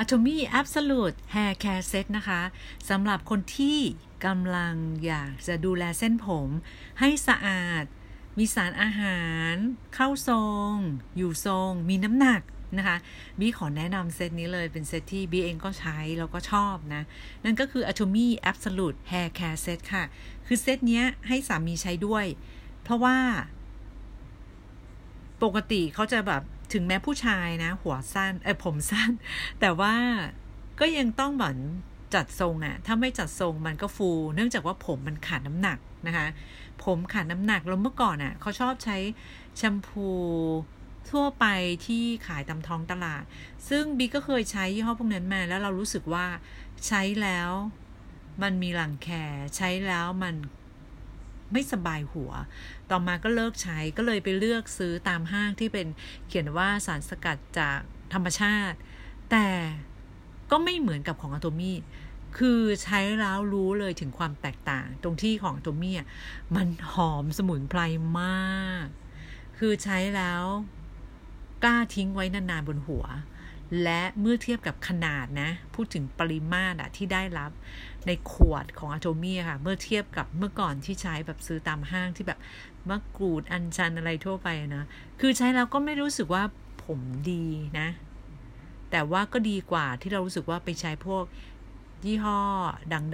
Atomy Absolute Hair Care Set นะคะสำหรับคนที่กำลังอยากจะดูแลเส้นผมให้สะอาด มีสารอาหาร เข้าทรง อยู่ทรง มีน้ำหนักนะคะบีขอแนะนำเซตนี้เลยเป็นเซตที่บีเองก็ใช้ แล้วก็ชอบนะ นั่นก็คือ Atomy Absolute Hair Care Set ค่ะ คือเซตนี้ให้สามีใช้ด้วย เพราะว่า ปกติเขาจะแบบ ถึงแม้ผู้ชายนะ หัวสั้นเออผมสั้น แต่ว่าก็ยังต้องเหมือนจัดทรงอะถ้าไม่จัดทรงมันก็ฟู เนื่องจากว่าผมมันขาดน้ำหนักนะคะ ผมขาดน้ำหนักแล้วเมื่อก่อนอะเขาชอบใช้แชมพูทั่วไปที่ขายตามท้องตลาด ซึ่งบีก็เคยใช้ยี่ห้อพวกนั้นมา แล้วเรารู้สึกว่าใช้แล้วมันมีหลังแคใช้แล้วมัน ไม่สบายหัว ต่อมาก็เลิกใช้ก็เลยไปเลือกซื้อตามห้างที่เป็นเขียนว่าสารสกัดจากธรรมชาติ แต่ก็ไม่เหมือนกับของอะโตมี่คือใช้แล้วรู้เลยถึงความแตกต่าง ตรงที่ของอะโตมี่มันหอมสมุนไพรมาก คือใช้แล้วกล้าทิ้งไว้นานๆบนหัว และเมื่อเทียบกับขนาดนะ พูดถึงปริมาตรที่ได้รับ ในขวดของอะโตมี่ค่ะ เมื่อเทียบกับเมื่อก่อนที่ใช้แบบซื้อตามห้างที่แบบมะกรูดอัญชันอะไรทั่วไปนะ คือใช้แล้วก็ไม่รู้สึกว่าผมดีนะ แต่ว่าก็ดีกว่าที่เรารู้สึกว่าไปใช้พวกยี่ห้อ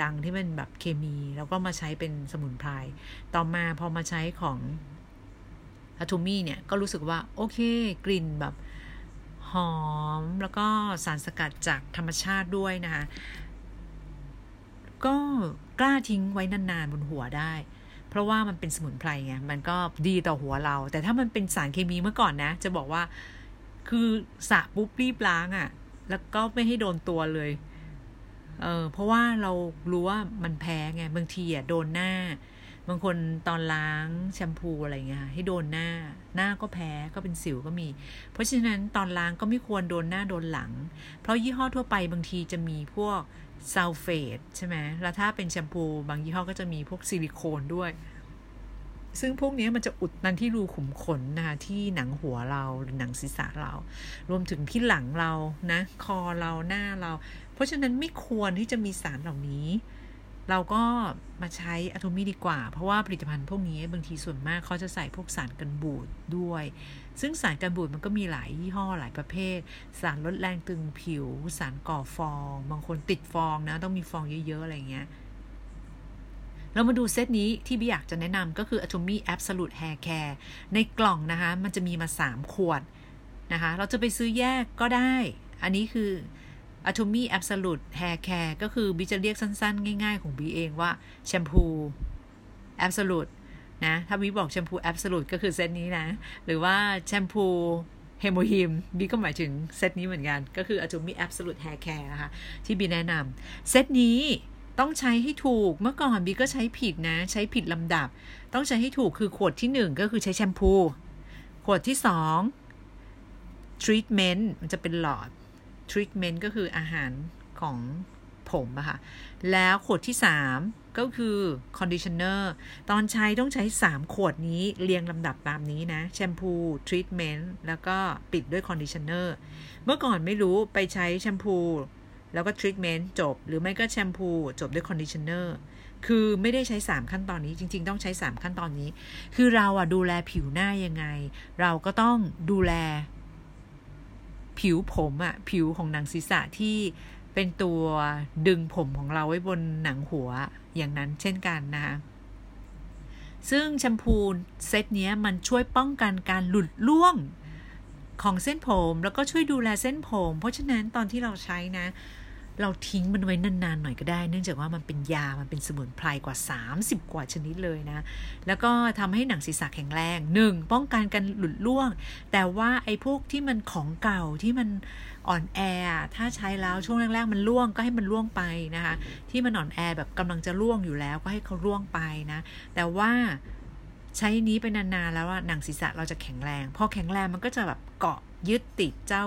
ดัง ๆ ที่เป็นแบบเคมี แล้วก็มาใช้เป็นสมุนไพร ต่อมาพอมาใช้ของอะโตมี่เนี่ย ก็รู้สึกว่า โอเค กลิ่นแบบหอม แล้วก็สารสกัดจากธรรมชาติด้วยนะคะ ก็กล้าทิ้งไว้นานๆบนหัวได้ เพราะว่ามันเป็นสมุนไพรไงมันก็ดีต่อหัวเรา แต่ถ้ามันเป็นสารเคมีเมื่อก่อนนะ จะบอกว่าคือสระปุ๊บรีบล้างอะ่ะ แล้วก็ไม่ให้โดนตัวเลยเออเพราะว่าเรารู้ว่ามันแพ้ไงบางทีอะโดนหน้า บางคนตอนล้างแชมพูอะไรเงี้ยให้โดนหน้า หน้าก็แพ้ก็เป็นสิวก็มี เพราะฉะนั้นตอนล้างก็ไม่ควรโดนหน้าโดนหลัง เพราะยี่ห้อทั่วไปบางทีจะมีพวก ซัลเฟตใช่ไหมแล้วถ้าเป็นแชมพูบางยี่ห้อก็จะมีพวกซิลิโคนด้วย ซึ่งพวกนี้มันจะอุดนันที่รูขุมขนนะคะที่หนังหัวเราหรือหนังศีรษะเรา รวมถึงที่หลังเรานะ คอเราหน้าเรา เพราะฉะนั้นไม่ควรที่จะมีสารเหล่านี้ เราก็มาใช้อะโทมี่ดีกว่า เพราะว่าผลิตภัณฑ์พวกนี้บางทีส่วนมากเขาจะใส่พวกสารกันบูดด้วย ซึ่งสารกันบูดมันก็มีหลายยี่ห้อหลายประเภท สารลดแรงตึงผิว สารก่อฟอง บางคนติดฟองนะ ต้องมีฟองเยอะ ๆ อะไรเงี้ย เรามาดูเซตนี้ที่พี่อยากจะแนะนำก็คือ Atomy Absolute Hair Care ในกล่องนะคะ มันจะมีมา 3 ขวดนะคะ เราจะไปซื้อแยกก็ได้ อันนี้คือ Atomy Absolute Hair Care ก็คือบีจะเรียกสั้นๆ ง่าย ๆ ของบีเองว่าแชมพู Absolute นะ ถ้าบีบอกแชมพู Absolute ก็คือเซตนี้นะ หรือว่าแชมพู HemoHIM บีก็หมายถึงเซตนี้เหมือนกัน ก็คือ a ูมิแอบสูตแฮร์แคร์นะคะที่บีแนะนำเซตนี้ต้องใช้ให้ถูก เมื่อก่อนบีก็ใช้ผิดนะ ใช้ผิดลำดับ ต้องใช้ให้ถูกคือขวดที่ 1 ก็คือใช้แชมพู ขวดที่2 treatment มันจะเป็นหลอด treatment ก็คืออาหารของผมอะค่ะ แล้วขวดที่ 3 ก็คือ conditioner ตอนใช้ต้องใช้ 3 ขวดนี้เรียงลำดับตามนี้นะ แชมพูทรีทเมนต์แล้วก็ปิดด้วย conditioner เมื่อก่อนไม่รู้ไปใช้แชมพูแล้วก็ทรีทเมนต์จบ หรือไม่ก็แชมพูจบด้วย conditioner คือไม่ได้ใช้ 3 ขั้นตอนนี้จริง ๆ ต้องใช้ 3 ขั้นตอนนี้ คือเราอะดูแลผิวหน้ายังไง เราก็ต้องดูแล ผิวผมอะผิวของหนังศีรษะที่เป็นตัวดึงผมของเราไว้บนหนังหัวอย่างนั้นเช่นกันนะคะซึ่งแชมพูเซตนี้มันช่วยป้องกันการหลุดล่วงของเส้นผมแล้วก็ช่วยดูแลเส้นผม เพราะฉะนั้นตอนที่เราใช้นะ เราทิ้งมันไว้นานๆหน่อยก็ได้ เนื่องจากว่ามันเป็นยา มันเป็นสมุนไพรกว่า 30 กว่าชนิดเลยนะ แล้วก็ทำให้หนังศีรษะแข็งแรง 1. ป้องกันการหลุดล่วง แต่ว่าไอ้พวกที่มันของเก่าที่มันอ่อนแอ ถ้าใช้แล้วช่วงแรกๆมันร่วงก็ให้มันร่วงไปนะคะ ที่มันอ่อนแอแบบกำลังจะร่วงอยู่แล้วก็ให้เขาร่วงไปนะ แต่ว่า ใช้นี้ไปนานๆแล้วว่าหนังศีรษะเราจะแข็งแรงพอแข็งแรงมันก็จะแบบเกาะยึดติดเจ้า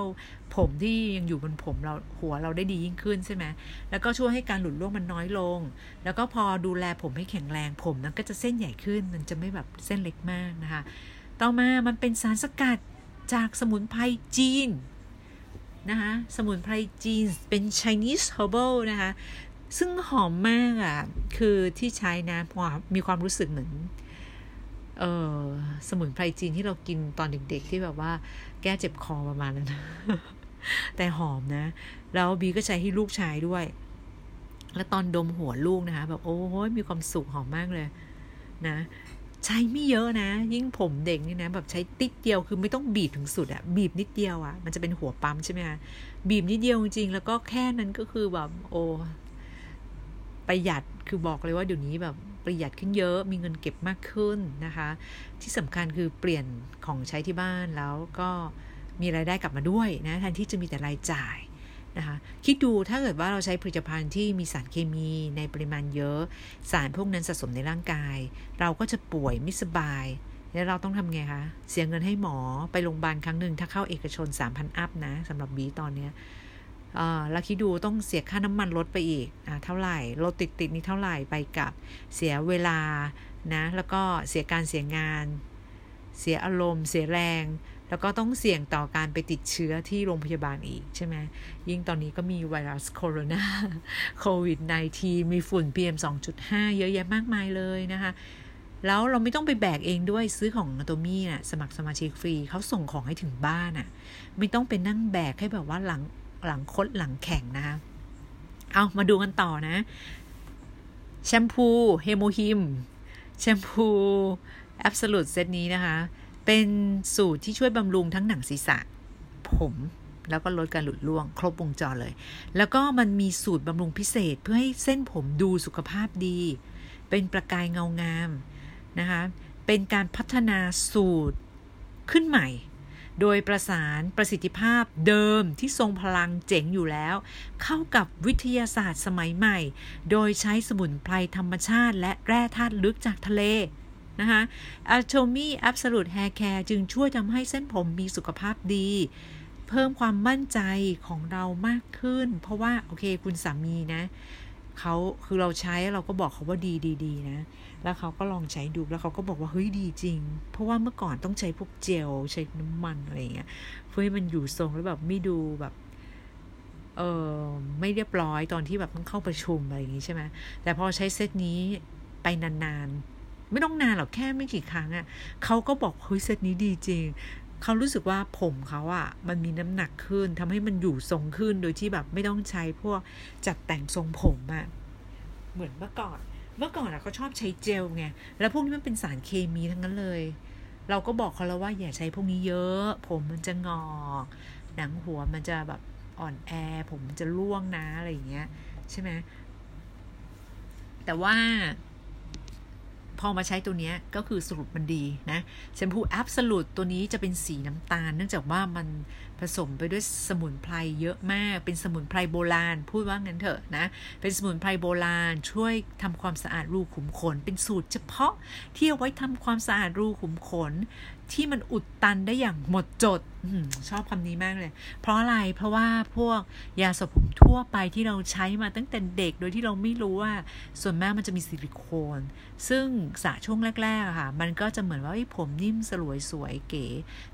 ผมที่ยังอยู่บนผมเราหัวเราได้ดียิ่งขึ้นใช่ไหมแล้วก็ช่วยให้การหลุดร่วงมันน้อยลง แล้วก็พอดูแลผมให้แข็งแรงผมนั้นก็จะเส้นใหญ่ขึ้น มันจะไม่แบบเส้นเล็กมากนะคะ ต่อมามันเป็นสารสกัดจากสมุนไพรจีนนะคะสมุนไพรจีนเป็น Chinese herbal นะคะซึ่งหอมมากอะ่ะคือที่ใช้นะมีความรู้สึกเหมือน เออสมุนไพรจีนที่เรากินตอนเด็กๆ ที่แบบว่าแก้เจ็บคอประมาณนั้น แต่หอมนะ แล้วบีก็ใช้ให้ลูกชายด้วย แล้วตอนดมหัวลูกนะคะ แบบโอ้ยมีความสุขหอมมากเลย นะใช้ไม่เยอะนะ ยิ่งผมเด็กนี่นะ แบบใช้ติดเดียวคือไม่ต้องบีบถึงสุดอะบีบนิดเดียวอะมันจะเป็นหัวปั๊มใช่ไหมคะบีบนิดเดียวจริงๆแล้วก็แค่นั้นก็คือแบบโอ้ประหยัดคือบอกเลยว่าเดี๋ยวนี้แบบ ประหยัดขึ้นเยอะ มีเงินเก็บมากขึ้นนะคะ ที่สำคัญคือเปลี่ยนของใช้ที่บ้านแล้วก็มีรายได้กลับมาด้วยนะแทนที่จะมีแต่รายจ่ายนะคะคิดดูถ้าเกิดว่าเราใช้ผลิตภัณฑ์ที่มีสารเคมีในปริมาณเยอะ สารพวกนั้นสะสมในร่างกาย เราก็จะป่วยไม่สบาย แล้วเราต้องทำไงคะ เสียเงินให้หมอไปโรงพยาบาลครั้งหนึ่งถ้าเข้าเอกชน 3,000 อัพนะสำหรับบีตอนเนี้ย แล้วคิดดูต้องเสียค่าน้ำมันลดไปอีกอเท่าไหร่รถติดติดนี่เท่าไหร่ไปกับเสียเวลานะแล้วก็เสียการเสียงาน เสียอารมณ์ เสียแรง แล้วก็ต้องเสี่ยงต่อการไปติดเชื้อที่โรงพยาบาลอีกใช่ไหมยิ่งตอนนี้ก็มีไวรัสโคโรนาโควิด -19 มีฝุ่น PM 2.5 เยอะแยะมากมายเลยนะคะแล้วเราไม่ต้องไปแบกเองด้วยซื้อของอโตมี่น่ะสมัครสมาชิกฟรีเขาส่งของให้ถึงบ้านอะ ไม่ต้องไปนั่งแบกให้แบบว่าหลัง หลังคดหลังแข็งนะคะ เอามาดูกันต่อนะ แชมพูเฮโมฮิม แชมพูแอบสูตเซตนี้นะคะ เป็นสูตรที่ช่วยบำรุงทั้งหนังศีรษะ ผมแล้วก็ลดการหลุดร่วง ครบวงจรเลย แล้วก็มันมีสูตรบำรุงพิเศษเพื่อให้เส้นผมดูสุขภาพดี เป็นประกายเงางามนะคะ เป็นการพัฒนาสูตรขึ้นใหม่ โดยประสานประสิทธิภาพเดิมที่ทรงพลังเจ๋งอยู่แล้ว เข้ากับวิทยาศาสตร์สมัยใหม่ โดยใช้สมุนไพรธรรมชาติ และแร่ธาตุลึกจากทะเลนะคะ Atomy Absolute Hair Care จึงช่วยทำให้เส้นผมมีสุขภาพดี เพิ่มความมั่นใจของเรามากขึ้น เพราะว่า โอเคคุณสามีนะเขาคือเราใช้เราก็บอกเขาว่าดีดีดีนะ แล้วเขาก็ลองใช้ดูแล้วเขาก็บอกว่าเฮ้ยดีจริง เพราะว่าเมื่อก่อนต้องใช้พวกเจลใช้น้ำมันอะไรเงี้ยเพื่อให้มันอยู่ทรงแล้วแบบไม่ดูแบบเออไม่เรียบร้อยตอนที่แบบต้องเข้าประชุมอะไรอย่างงี้ใช่ไหมแต่พอใช้เซตนี้ไปนานๆ ไม่ต้องนานหรอกแค่ไม่กี่ครั้งอะ่ะเขาก็บอกเฮ้ยเซตนี้ดีจริงเขารู้สึกว่าผมเขาอะ่ะมันมีน้ำหนักขึ้นทำให้มันอยู่ทรงขึ้นโดยที่แบบไม่ต้องใช้พวกจัดแต่งทรงผมอะ่ะเหมือนเมื่อก่อน เมื่อก่อนอะเขาชอบใช้เจลไงแล้วพวกนี้มันเป็นสารเคมีทั้งนั้นเลย เราก็บอกเขาแล้วว่าอย่าใช้พวกนี้เยอะ ผมมันจะงอกหนังหัวมันจะแบบอ่อนแอ ผมมันจะร่วงนะอะไรอย่างเงี้ยใช่ไหมแต่ว่า พอมาใช้ตัวนี้ก็คือสรุปมันดีนะแชมพูแอบสูตตัวนี้จะเป็นสีน้ำตาล เนื่องจากว่ามัน ผสมไปด้วยสมุนไพรเยอะมาก เป็นสมุนไพรโบราณ พูดว่างั้นเถอะนะ เป็นสมุนไพรโบราณ ช่วยทำความสะอาดรูขุมขน เป็นสูตรเฉพาะที่เอาไว้ทำความสะอาดรูขุมขน ที่มันอุดตันได้อย่างหมดจดอชอบคำนี้มากเลย เพราะอะไร เพราะว่าพวกยาสระผมทั่วไปที่เราใช้มาตั้งแต่เด็กโดยที่เราไม่รู้ว่าส่วนมากมันจะมีซิลิโคน ซึ่งสระช่วงแรกๆค่ะ มันก็จะเหมือนว่าผมนิ่มสลวยสวยเก๋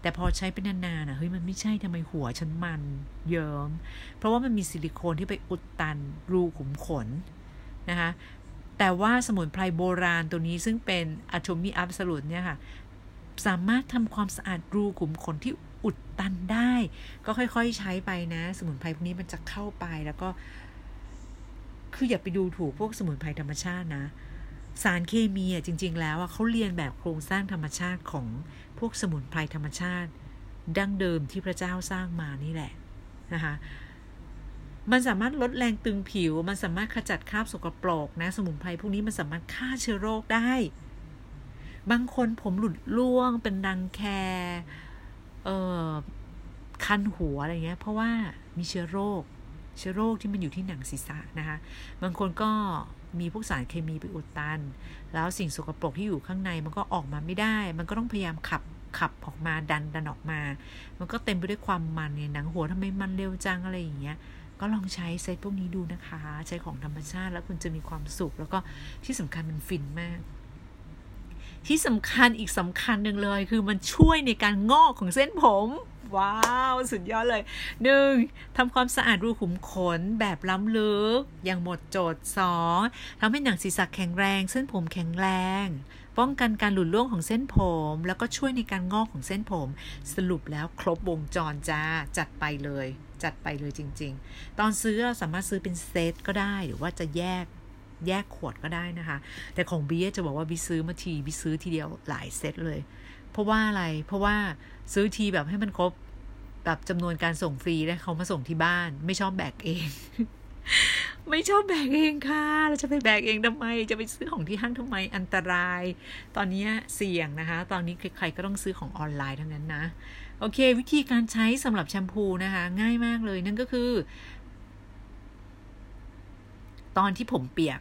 แต่พอใช้เป็นนานๆอะเฮ้ยมันไม่ใช่ทำไมหัวฉันมัน เยิ้มเพราะว่ามันมีซิลิโคนที่ไปอุดตันรูขุมขนนะคะแต่ว่าสมุนไพรโบราณตัวนี้ซึ่งเป็นอะโทมีอัพสลุดเนี่ยค่ะ สามารถทำความสะอาดรูขุมขนที่อุดตันได้ ก็ค่อยๆใช้ไปนะ สมุนไพรพวกนี้มันจะเข้าไปแล้วก็ คืออย่าไปดูถูกพวกสมุนไพรธรรมชาตินะ สารเคมีอะจริง ๆ แล้วอะเขาเรียนแบบโครงสร้างธรรมชาติของพวกสมุนไพรธรรมชาติ ดั้งเดิมที่พระเจ้าสร้างมานี่แหละนะคะมันสามารถลดแรงตึงผิว มันสามารถขจัดคราบสกปรกนะสมุนไพรพวกนี้มันสามารถฆ่าเชื้อโรคได้ บางคนผมหลุดร่วงเป็นดังแคเอ่อคันหัวอะไรเงี้ย เพราะว่ามีเชื้อโรค เชื้อโรคที่มันอยู่ที่หนังศีรษะนะคะบางคนก็มีพวกสารเคมีไปอุดตัน แล้วสิ่งสกปรกที่อยู่ข้างในมันก็ออกมาไม่ได้ มันก็ต้องพยายามขับ ขับออกมาดันดันออกมา มันก็เต็มไปด้วยความมันเนี่ยหนังหัวทำไมมันเร็วจังอะไรอย่างเงี้ยก็ลองใช้เซตพวกนี้ดูนะคะ ใช้ของธรรมชาติแล้วคุณจะมีความสุข แล้วก็ที่สำคัญมันฟินมาก ที่สำคัญอีกสำคัญหนึ่งเลย คือมันช่วยในการงอกของเส้นผม ว้าว สุดยอดเลยหนึ่งทำความสะอาดรูขุมขนแบบล้ำลึก อย่างหมดโจทย์สองทำให้หนังศีรษะแข็งแรง เส้นผมแข็งแรง ป้องกันการหลุดร่วงของเส้นผม แล้วก็ช่วยในการงอกของเส้นผม สรุปแล้วครบวงจรจ้าจัดไปเลย จัดไปเลยจริง ๆ ตอนซื้อเราสามารถซื้อเป็นเซตก็ได้หรือว่าจะแยกแยกขวดก็ได้นะคะ แต่ของบีจะบอกว่าบีซื้อมาทีบีซื้อทีเดียวหลายเซตเลย เพราะว่าอะไรเพราะว่าซื้อทีแบบให้มันครบแบบจำนวนการส่งฟรีแล้วเขามาส่งที่บ้าน ไม่ชอบแบกเอง ไม่ชอบแบกเองค่ะ เราจะไปแบกเองทำไม จะไปซื้อของที่ห้างทำไม อันตราย ตอนนี้เสี่ยงนะคะ ตอนนี้ใครๆก็ต้องซื้อของออนไลน์ทั้งนั้นนะ โอเค วิธีการใช้สำหรับแชมพูนะคะ ง่ายมากเลย นั่นก็คือ ตอนที่ผมเปียก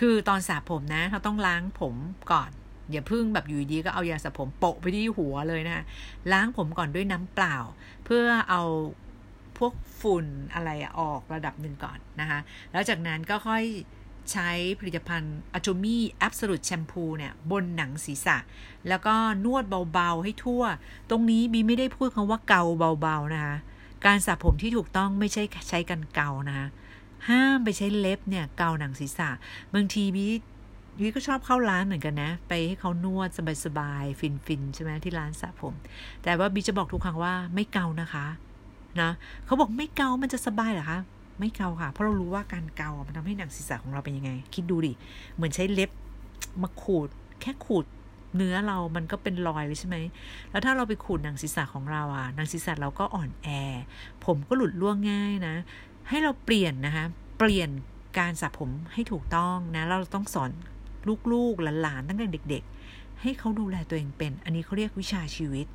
คือตอนสระผมนะ เราต้องล้างผมก่อน อย่าพึ่งแบบอยู่ดีก็เอายาสระผมโปะไปที่หัวเลยนะ ล้างผมก่อนด้วยน้ำเปล่า เพื่อเอา พวกฝุ่นอะไรออกระดับหนึ่งก่อนนะคะแล้วจากนั้นก็ค่อยใช้ผลิตภัณฑ์ a t o m y Absolute Shampoo เนี่ย บนหนังศีรษะ แล้วก็นวดเบาๆให้ทั่ว ตรงนี้บีไม่ได้พูดคำว่าเกาเบาๆนะคะการสระผมที่ถูกต้องไม่ใช่ใช้กันเกานะคะห้ามไปใช้เล็บเนี่ยเกาหนังศีรษะ บางทีบีวิก็ชอบเข้าร้านเหมือนกันนะ ไปให้เขานวดสบายๆฟินๆใช่ไหมที่ร้านสระผม แต่ว่าบีจะบอกทุกครั้งว่าไม่เกานะคะ นะเขาบอกไม่เกา มันจะสบายเหรอคะไม่เกาค่ะ เพราะเรารู้ว่าการเกา มันทำให้หนังศีรษะของเราเป็นยังไง คิดดูดิ เหมือนใช้เล็บมาขูด แค่ขูดเนื้อเรามันก็เป็นรอยเลยใช่ไหม แล้วถ้าเราไปขูดหนังศีรษะของเราอะ หนังศีรษะเราก็อ่อนแอ ผมก็หลุดร่วงง่ายนะ ให้เราเปลี่ยนนะคะ เปลี่ยนการสระผมให้ถูกต้องนะ เราต้องสอนลูกๆหลานๆตั้งแต่เด็ก ๆ ให้เขาดูแลตัวเองเป็น อันนี้เขาเรียกวิชาชีวิต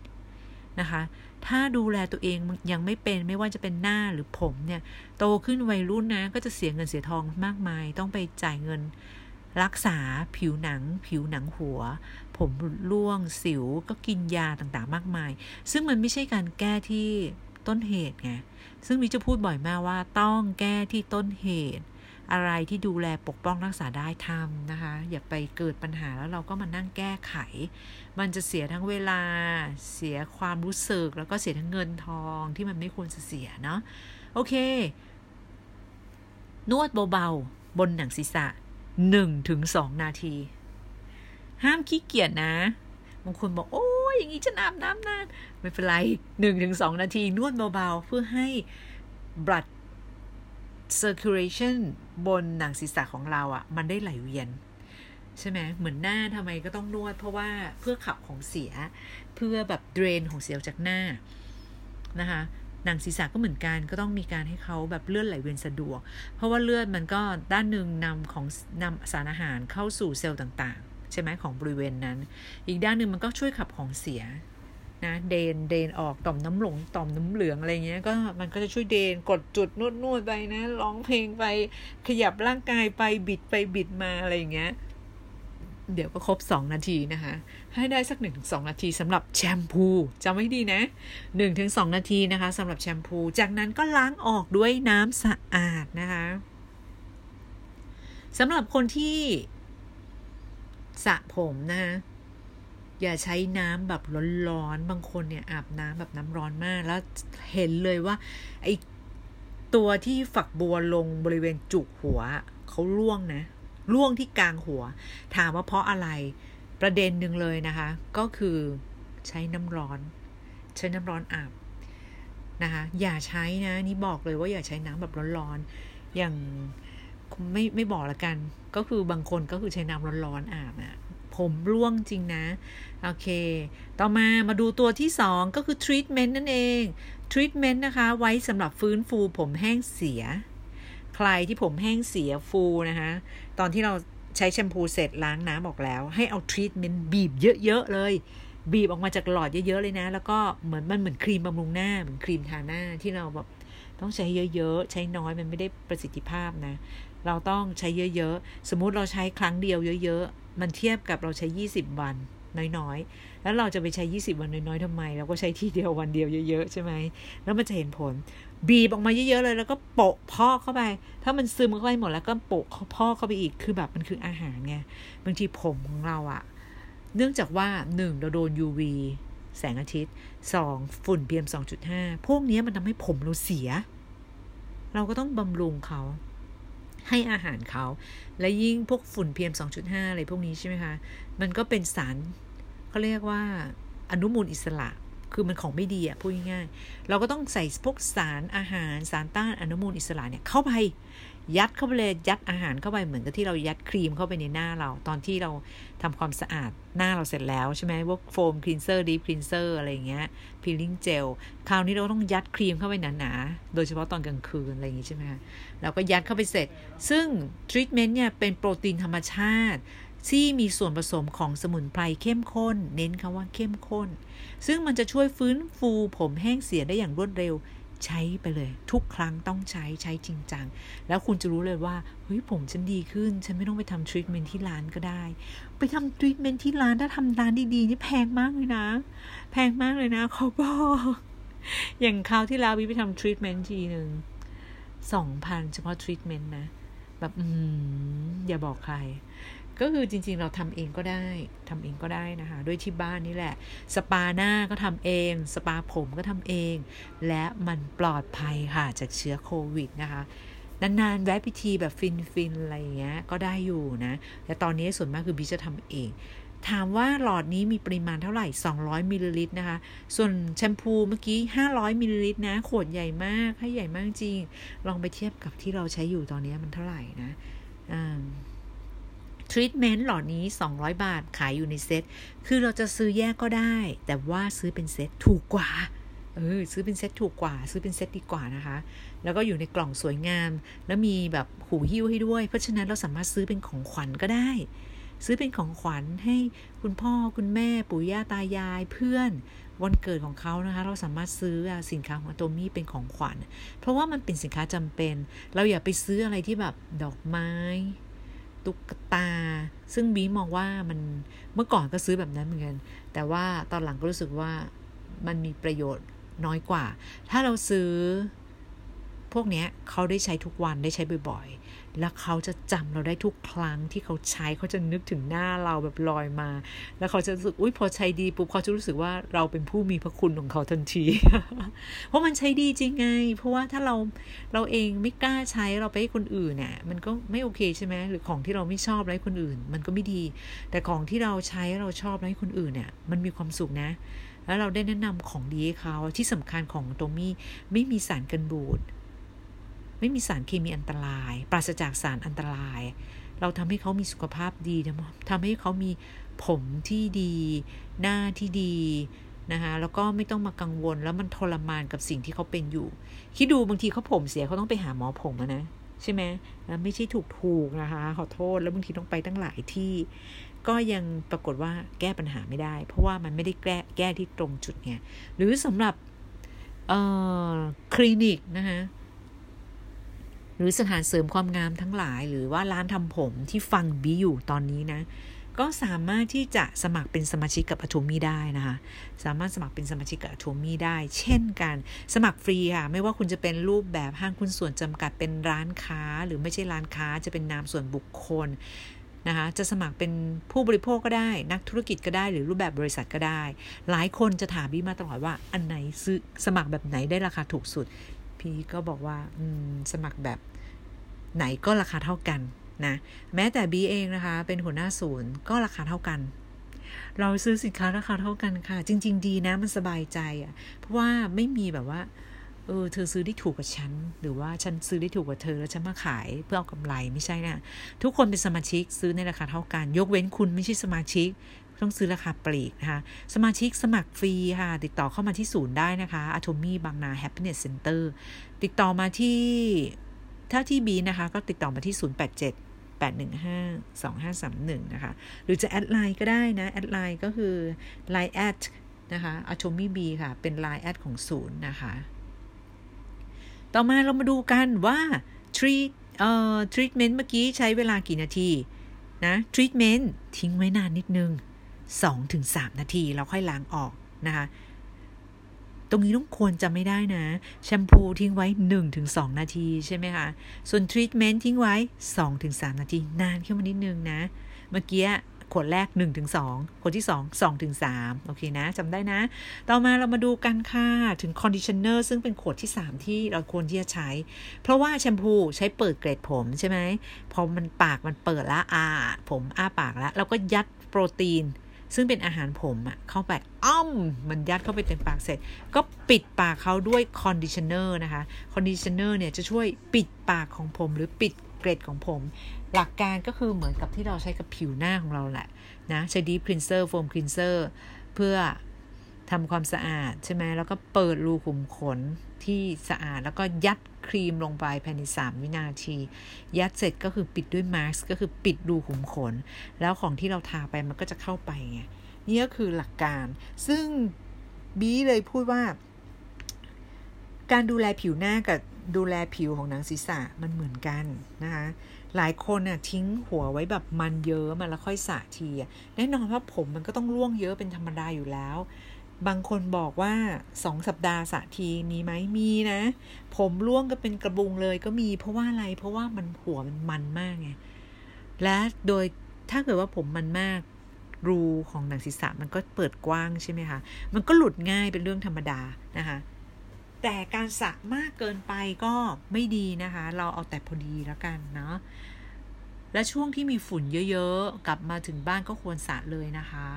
นะคะ ถ้าดูแลตัวเองยังไม่เป็นไม่ว่าจะเป็นหน้าหรือผมเนี่ย โตขึ้นวัยรุ่นนะ ก็จะเสียเงินเสียทองมากมาย ต้องไปจ่ายเงินรักษาผิวหนัง ผิวหนังหัว ผมร่วงสิวก็กินยาต่างๆ มากมาย ซึ่งมันไม่ใช่การแก้ที่ต้นเหตุไงซึ่งมิจะพูดบ่อยมากว่าต้องแก้ที่ต้นเหตุ อะไรที่ดูแลปกป้องรักษาได้ทำนะคะ อย่าไปเกิดปัญหาแล้วเราก็มานั่งแก้ไข มันจะเสียทั้งเวลา เสียความรู้สึก แล้วก็เสียทั้งเงินทองที่มันไม่ควรจะเสียเนาะโอเค นวดเบาๆ บนหนังศีรษะ1ถึงนาที ห้ามขี้เกียจนะบางคนบอกโอ้ยอย่างนี้จะน้ำน้ำนาน ไม่เป็นไร1ถึง2นาทีนวดเบาๆ เพื่อให้ blood circulation บนหนังศีรษะของเราอะ่ะ มันได้ไหลเวียน ใช่ไหมเหมือนหน้าทำไมก็ต้องนวด เพราะว่าเพื่อขับของเสีย เพื่อแบบเดรนของเสียจากหน้านะคะหนังศีรษะก็เหมือนกันก็ต้องมีการให้เขาแบบเลือดไหลเวียนสะดวก เพราะว่าเลือดมันก็ด้านหนึ่งนำของนำสารอาหารเข้าสู่เซลล์ต่างๆ ใช่ไหมของบริเวณนั้น อีกด้านหนึ่งมันก็ช่วยขับของเสีย นะเดนเดนออกต่อมน้ำหลงต่อมน้ำเหลืองอะไรเงี้ยก็มันก็จะช่วยเดนกดจุดนวดนวดไปนะร้องเพลงไปขยับร่างกายไปบิดไปบิดมาอะไรอย่างเงี้ยเดี๋ยวก็ครบสองนาทีนะคะ ให้ได้สักหนึ่งถึงสองนาทีสำหรับแชมพูจำไว้ดีนะหนึ่งถึงสองนาทีนะคะสำหรับแชมพู จากนั้นก็ล้างออกด้วยน้ำสะอาดนะคะสำหรับคนที่สระผมนะคะ อย่าใช้น้ำแบบร้อนๆ บางคนเนี่ยอาบน้ำแบบน้ำร้อนมาก แล้วเห็นเลยว่าไอตัวที่ฝักบัวลงบริเวณจุกหัวเขาล่วงนะล่วงที่กลางหัว ถามว่าเพราะอะไรประเด็นหนึ่งเลยนะคะ ก็คือใช้น้ำร้อน ใช้น้ำร้อนอาบนะคะอย่าใช้นะนี่บอกเลยว่าอย่าใช้น้ำแบบร้อนๆอย่างไม่ไม่บอกละกัน ก็คือบางคนก็คือใช้น้ำร้อนๆอาบอะ ผมร่วงจริงนะ โอเค ต่อมามาดูตัวที่ 2 ก็คือทรีทเมนต์นั่นเองทรีทเมนต์นะคะ ไว้สำหรับฟื้นฟูผมแห้งเสีย ใครที่ผมแห้งเสียฟูนะคะ ตอนที่เราใช้แชมพูเสร็จล้างน้ำออกแล้ว ให้เอาทรีทเมนต์บีบเยอะ ๆ เลย บีบออกมาจากหลอดเยอะ ๆ เลยนะ แล้วก็เหมือนมันเหมือนครีมบำรุงหน้า เหมือนครีมทาหน้าที่เราแบบต้องใช้เยอะ ๆ ใช้น้อยมันไม่ได้ประสิทธิภาพนะ เราต้องใช้เยอะๆ สมมุติเราใช้ครั้งเดียวเยอะ ๆ มันเทียบกับเราใช้ 20 วันน้อยๆ แล้วเราจะไปใช้ 20 วันน้อยๆทำไม เราก็ใช้ทีเดียววันเดียวเยอะๆ ใช่ไหม แล้วมันจะเห็นผล บีบออกมาเยอะๆเลย แล้วก็โปะพอกเข้าไป ถ้ามันซึมเข้าไปหมดแล้วก็โปะพอกเข้าไปอีก คือแบบมันคืออาหารไง บางทีผมของเราอะเนื่องจากว่าหนึ่งเราโดน UV แสงอาทิตย์ 2. ฝุ่น PM 2.5 พวกนี้มันทำให้ผมเราเสีย เราก็ต้องบำรุงเขา ให้อาหารเขา และยิ่งพวกฝุ่น PM 2.5 อะไรพวกนี้ใช่ไหมคะ มันก็เป็นสารเขาเรียกว่าอนุมูลอิสระ คือมันของไม่ดีอะพูดง่ายๆ เราก็ต้องใส่พวกสารอาหารสารต้านอนุมูลอิสระเนี่ยเข้าไป ยัดเข้าไปเลยยัดอาหารเข้าไปเหมือนกับที่เรายัดครีมเข้าไปในหน้าเรา ตอนที่เราทำความสะอาดหน้าเราเสร็จแล้วใช่ไหมพวก foam cleanser deep cleanser อะไรเงี้ย peeling gel คราวนี้เราต้องยัดครีมเข้าไปหนาๆ โดยเฉพาะตอนกลางคืนอะไรอย่างงี้ใช่ไหมคะเราก็ยัดเข้าไปเสร็จ ซึ่งทรีทเมนต์เนี่ยเป็นโปรตีนธรรมชาติที่มีส่วนผสมของสมุนไพรเข้มข้น เน้นคำว่าเข้มข้น ซึ่งมันจะช่วยฟื้นฟูผมแห้งเสียได้อย่างรวดเร็ว ใช้ไปเลย ทุกครั้งต้องใช้ใช้จริงจัง แล้วคุณจะรู้เลยว่าเฮ้ยผมฉันดีขึ้น ฉันไม่ต้องไปทำทรีทเมนต์ที่ร้านก็ได้ ไปทำทรีทเมนต์ที่ร้านถ้าทำร้านดีๆนี่แพงมากเลยนะ แพงมากเลยนะเขาบอกอย่างคราวที่แล้วบีไปทำทรีทเมนต์ทีหนึ่งสองพันเฉพาะทรีทเมนต์นะ แบบ อืมอย่าบอกใคร ก็คือจริงๆเราทำเองก็ได้ทำเองก็ได้นะคะ ด้วยที่บ้านนี่แหละ สปาหน้าก็ทำเอง สปาผมก็ทำเอง และมันปลอดภัยค่ะจากเชื้อโควิดนะคะนานๆแวะพิธีแบบฟินๆอะไรอย่างเงี้ยก็ได้อยู่นะ แต่ตอนนี้ส่วนมากคือบีจะทำเอง ถามว่าหลอดนี้มีปริมาณเท่าไหร่ 200มิลลิลิตรนะคะ ส่วนแชมพูเมื่อกี้ 500มิลลิลิตรนะ ขวดใหญ่มากให้ใหญ่มากจริง ลองไปเทียบกับที่เราใช้อยู่ตอนนี้มันเท่าไหร่นะอ่า ทรีทเมนต์หลอดนี้ 200 บาทขายอยู่ในเซ็ตคือเราจะซื้อแยกก็ได้ แต่ว่าซื้อเป็นเซ็ตถูกกว่าเออซื้อเป็นเซ็ตถูกกว่า ซื้อเป็นเซ็ตดีกว่านะคะ แล้วก็อยู่ในกล่องสวยงาม แล้วมีแบบหูหิ้วให้ด้วย เพราะฉะนั้นเราสามารถซื้อเป็นของขวัญก็ได้ ซื้อเป็นของขวัญให้คุณพ่อคุณแม่ปู่ย่าตายายเพื่อนวันเกิดของเขานะคะ เราสามารถซื้อสินค้าของ Atomy เป็นของขวัญ เพราะว่ามันเป็นสินค้าจำเป็น เราอย่าไปซื้ออะไรที่แบบดอกไม้ ตุ๊กตา ซึ่งบีมองว่ามันเมื่อก่อนก็ซื้อแบบนั้นเหมือนกัน แต่ว่าตอนหลังก็รู้สึกว่ามันมีประโยชน์น้อยกว่า ถ้าเราซื้อพวกนี้เขาได้ใช้ทุกวันได้ใช้บ่อย แล้วเขาจะจำเราได้ทุกครั้งที่เขาใช้เขาจะนึกถึงหน้าเราแบบลอยมา แล้วเขาจะรู้สึกอุ้ยพอใช้ดีปุ๊บเขาจะรู้สึกว่าเราเป็นผู้มีพระคุณของเขาทันที เพราะมันใช้ดีจริงไง เพราะว่าถ้าเราเราเองไม่กล้าใช้เราไปให้คนอื่นเนี่ยมันก็ไม่โอเคใช่ไหมหรือของที่เราไม่ชอบให้คนอื่น มันก็ไม่ดี แต่ของที่เราใช้เราชอบให้คนอื่นเนี่ยมันมีความสุขนะ แล้วเราได้แนะนำของดีให้เขาที่สำคัญของโตมี่ไม่มีสารกันบูด ไม่มีสารเคมีอันตราย ปราศจากสารอันตราย เราทำให้เขามีสุขภาพดีทำให้เขามีผมที่ดี หน้าที่ดีนะคะแล้วก็ไม่ต้องมากังวลแล้วมันทรมานกับสิ่งที่เขาเป็นอยู่ คิดดูบางทีเขาผมเสียเขาต้องไปหาหมอผมนะใช่ไหมแล้วไม่ใช่ถูกถูกนะคะ ขอโทษแล้วบางทีต้องไปตั้งหลายที่ ก็ยังปรากฏว่าแก้ปัญหาไม่ได้ เพราะว่ามันไม่ได้แก้แก้ที่ตรงจุดไงหรือสำหรับคลินิกนะคะ หรือสถานเสริมความงามทั้งหลาย หรือว่าร้านทำผมที่ฟังบีอยู่ตอนนี้นะ ก็สามารถที่จะสมัครเป็นสมาชิกกับอ t o มี่ได้นะคะ สามารถสมัครเป็นสมาชิกกับอ t o มี่ได้ เช่นกันสมัครฟรีค่ะไม่ว่าคุณจะเป็นรูปแบบห้างคุณส่วนจำกัดเป็นร้านค้า หรือไม่ใช่ร้านค้าจะเป็นนามส่วนบุคคลนะคะจะสมัครเป็นผู้บริโภคก็ได้ นักธุรกิจก็ได้หรือรูปแบบบริษัทก็ได้ หลายคนจะถามบี้มาตลอดว่าอันไหนซื้อสมัครแบบไหนได้ราคาถูกสุด พี่ก็บอกว่าสมัครแบบไหนก็ราคาเท่ากันนะแม้แต่บีเองนะคะ เป็นหัวหน้าศูนย์ก็ราคาเท่ากัน เราซื้อสินค้าราคาเท่ากันค่ะ จริง ๆ ดีนะมันสบายใจอะ่ะ เพราะว่าไม่มีแบบว่าเออเธอซื้อได้ถูกกว่าฉัน หรือว่าฉันซื้อได้ถูกกว่าเธอแล้วฉันมาขายเพื่อเอากำไรไม่ใช่นะทุกคนเป็นสมาชิกซื้อในราคาเท่ากัน ยกเว้นคุณไม่ใช่สมาชิก ต้องซื้อราคาปลีกนะคะ สมาชิกสมัครฟรีค่ะ ติดต่อเข้ามาที่ศูนย์ได้นะคะ Atomy บางนา Happiness Center ติดต่อมาที่ ถ้าที่บีนะคะ ก็ติดต่อมาที่ 087 815 2531 นะคะ หรือจะแอดไลน์ก็ได้นะ แอดไลน์ก็คือ Line แอดนะคะ Atomy B ค่ะ เป็น Line แอดของศูนย์นะคะ ต่อมาเรามาดูกันว่า treat เอ่อ treatment เมื่อกี้ใช้เวลากี่นาทีนะ treatment ทิ้งไว้นานนิดนึง 2-3 นาทีเราค่อยล้างออกนะคะ ตรงนี้ต้องควรจำให้ได้นะ แชมพูทิ้งไว้ 1-2 นาทีใช่ไหมคะ ส่วนทรีทเมนต์ทิ้งไว้ 2-3 นาที นานขึ้นมานิดนึงนะ เมื่อกี้ขวดแรก1ถึง2ขวดที่ 2 2ถึง3โอเคนะจำได้นะ ต่อมาเรามาดูกันค่ะ ถึง conditioner ซึ่งเป็นขวดที่ 3 ที่เราควรที่จะใช้ เพราะว่าแชมพูใช้เปิดเกล็ดผมใช่ไหมพอมันปากมันเปิดแล้วอาผมอ้าปากแล้วเราก็ยัดโปรตีน ซึ่งเป็นอาหารผมอะเข้าไปอ้ำมันยัดเข้าไปเต็มปากเสร็จ ก็ปิดปากเขาด้วย conditioner นะคะ conditioner เนี่ยจะช่วยปิดปากของผมหรือปิดเกล็ดของผม หลักการก็คือเหมือนกับที่เราใช้กับผิวหน้าของเราแหละนะใช้ deep cleanser foam cleanser เพื่อ ทำความสะอาดใช่ไหมแล้วก็เปิดรูขุมขนที่สะอาดแล้วก็ยัดครีมลงไปภายใน 3 วินาที ยัดเสร็จก็คือปิดด้วยมาสก์ก็คือปิดรูขุมขน แล้วของที่เราทาไปมันก็จะเข้าไปไงนี่ก็คือหลักการ ซึ่งบีเลยพูดว่า การดูแลผิวหน้ากับดูแลผิวของหนังศีรษะมันเหมือนกันนะคะหลายคนน่ะทิ้งหัวไว้แบบมันเยอะมาแล้วค่อยสระทีแน่นอนว่าผมมันก็ต้องร่วงเยอะเป็นธรรมดาอยู่แล้ว บางคนบอกว่าสองสัปดาห์สะทีมีไหมมีนะ ผมร่วงก็เป็นกระบุงเลยก็มีเพราะว่าอะไรเพราะว่ามันหัวมันมันมากไงและโดยถ้าเกิดว่าผมมันมากรูของหนังศีรษะมันก็เปิดกว้างใช่ไหมคะมันก็หลุดง่ายเป็นเรื่องธรรมดานะคะแต่การสระมากเกินไปก็ไม่ดีนะคะ เราเอาแต่พอดีแล้วกันเนาะและช่วงที่มีฝุ่นเยอะๆ กลับมาถึงบ้านก็ควรสระเลยนะคะ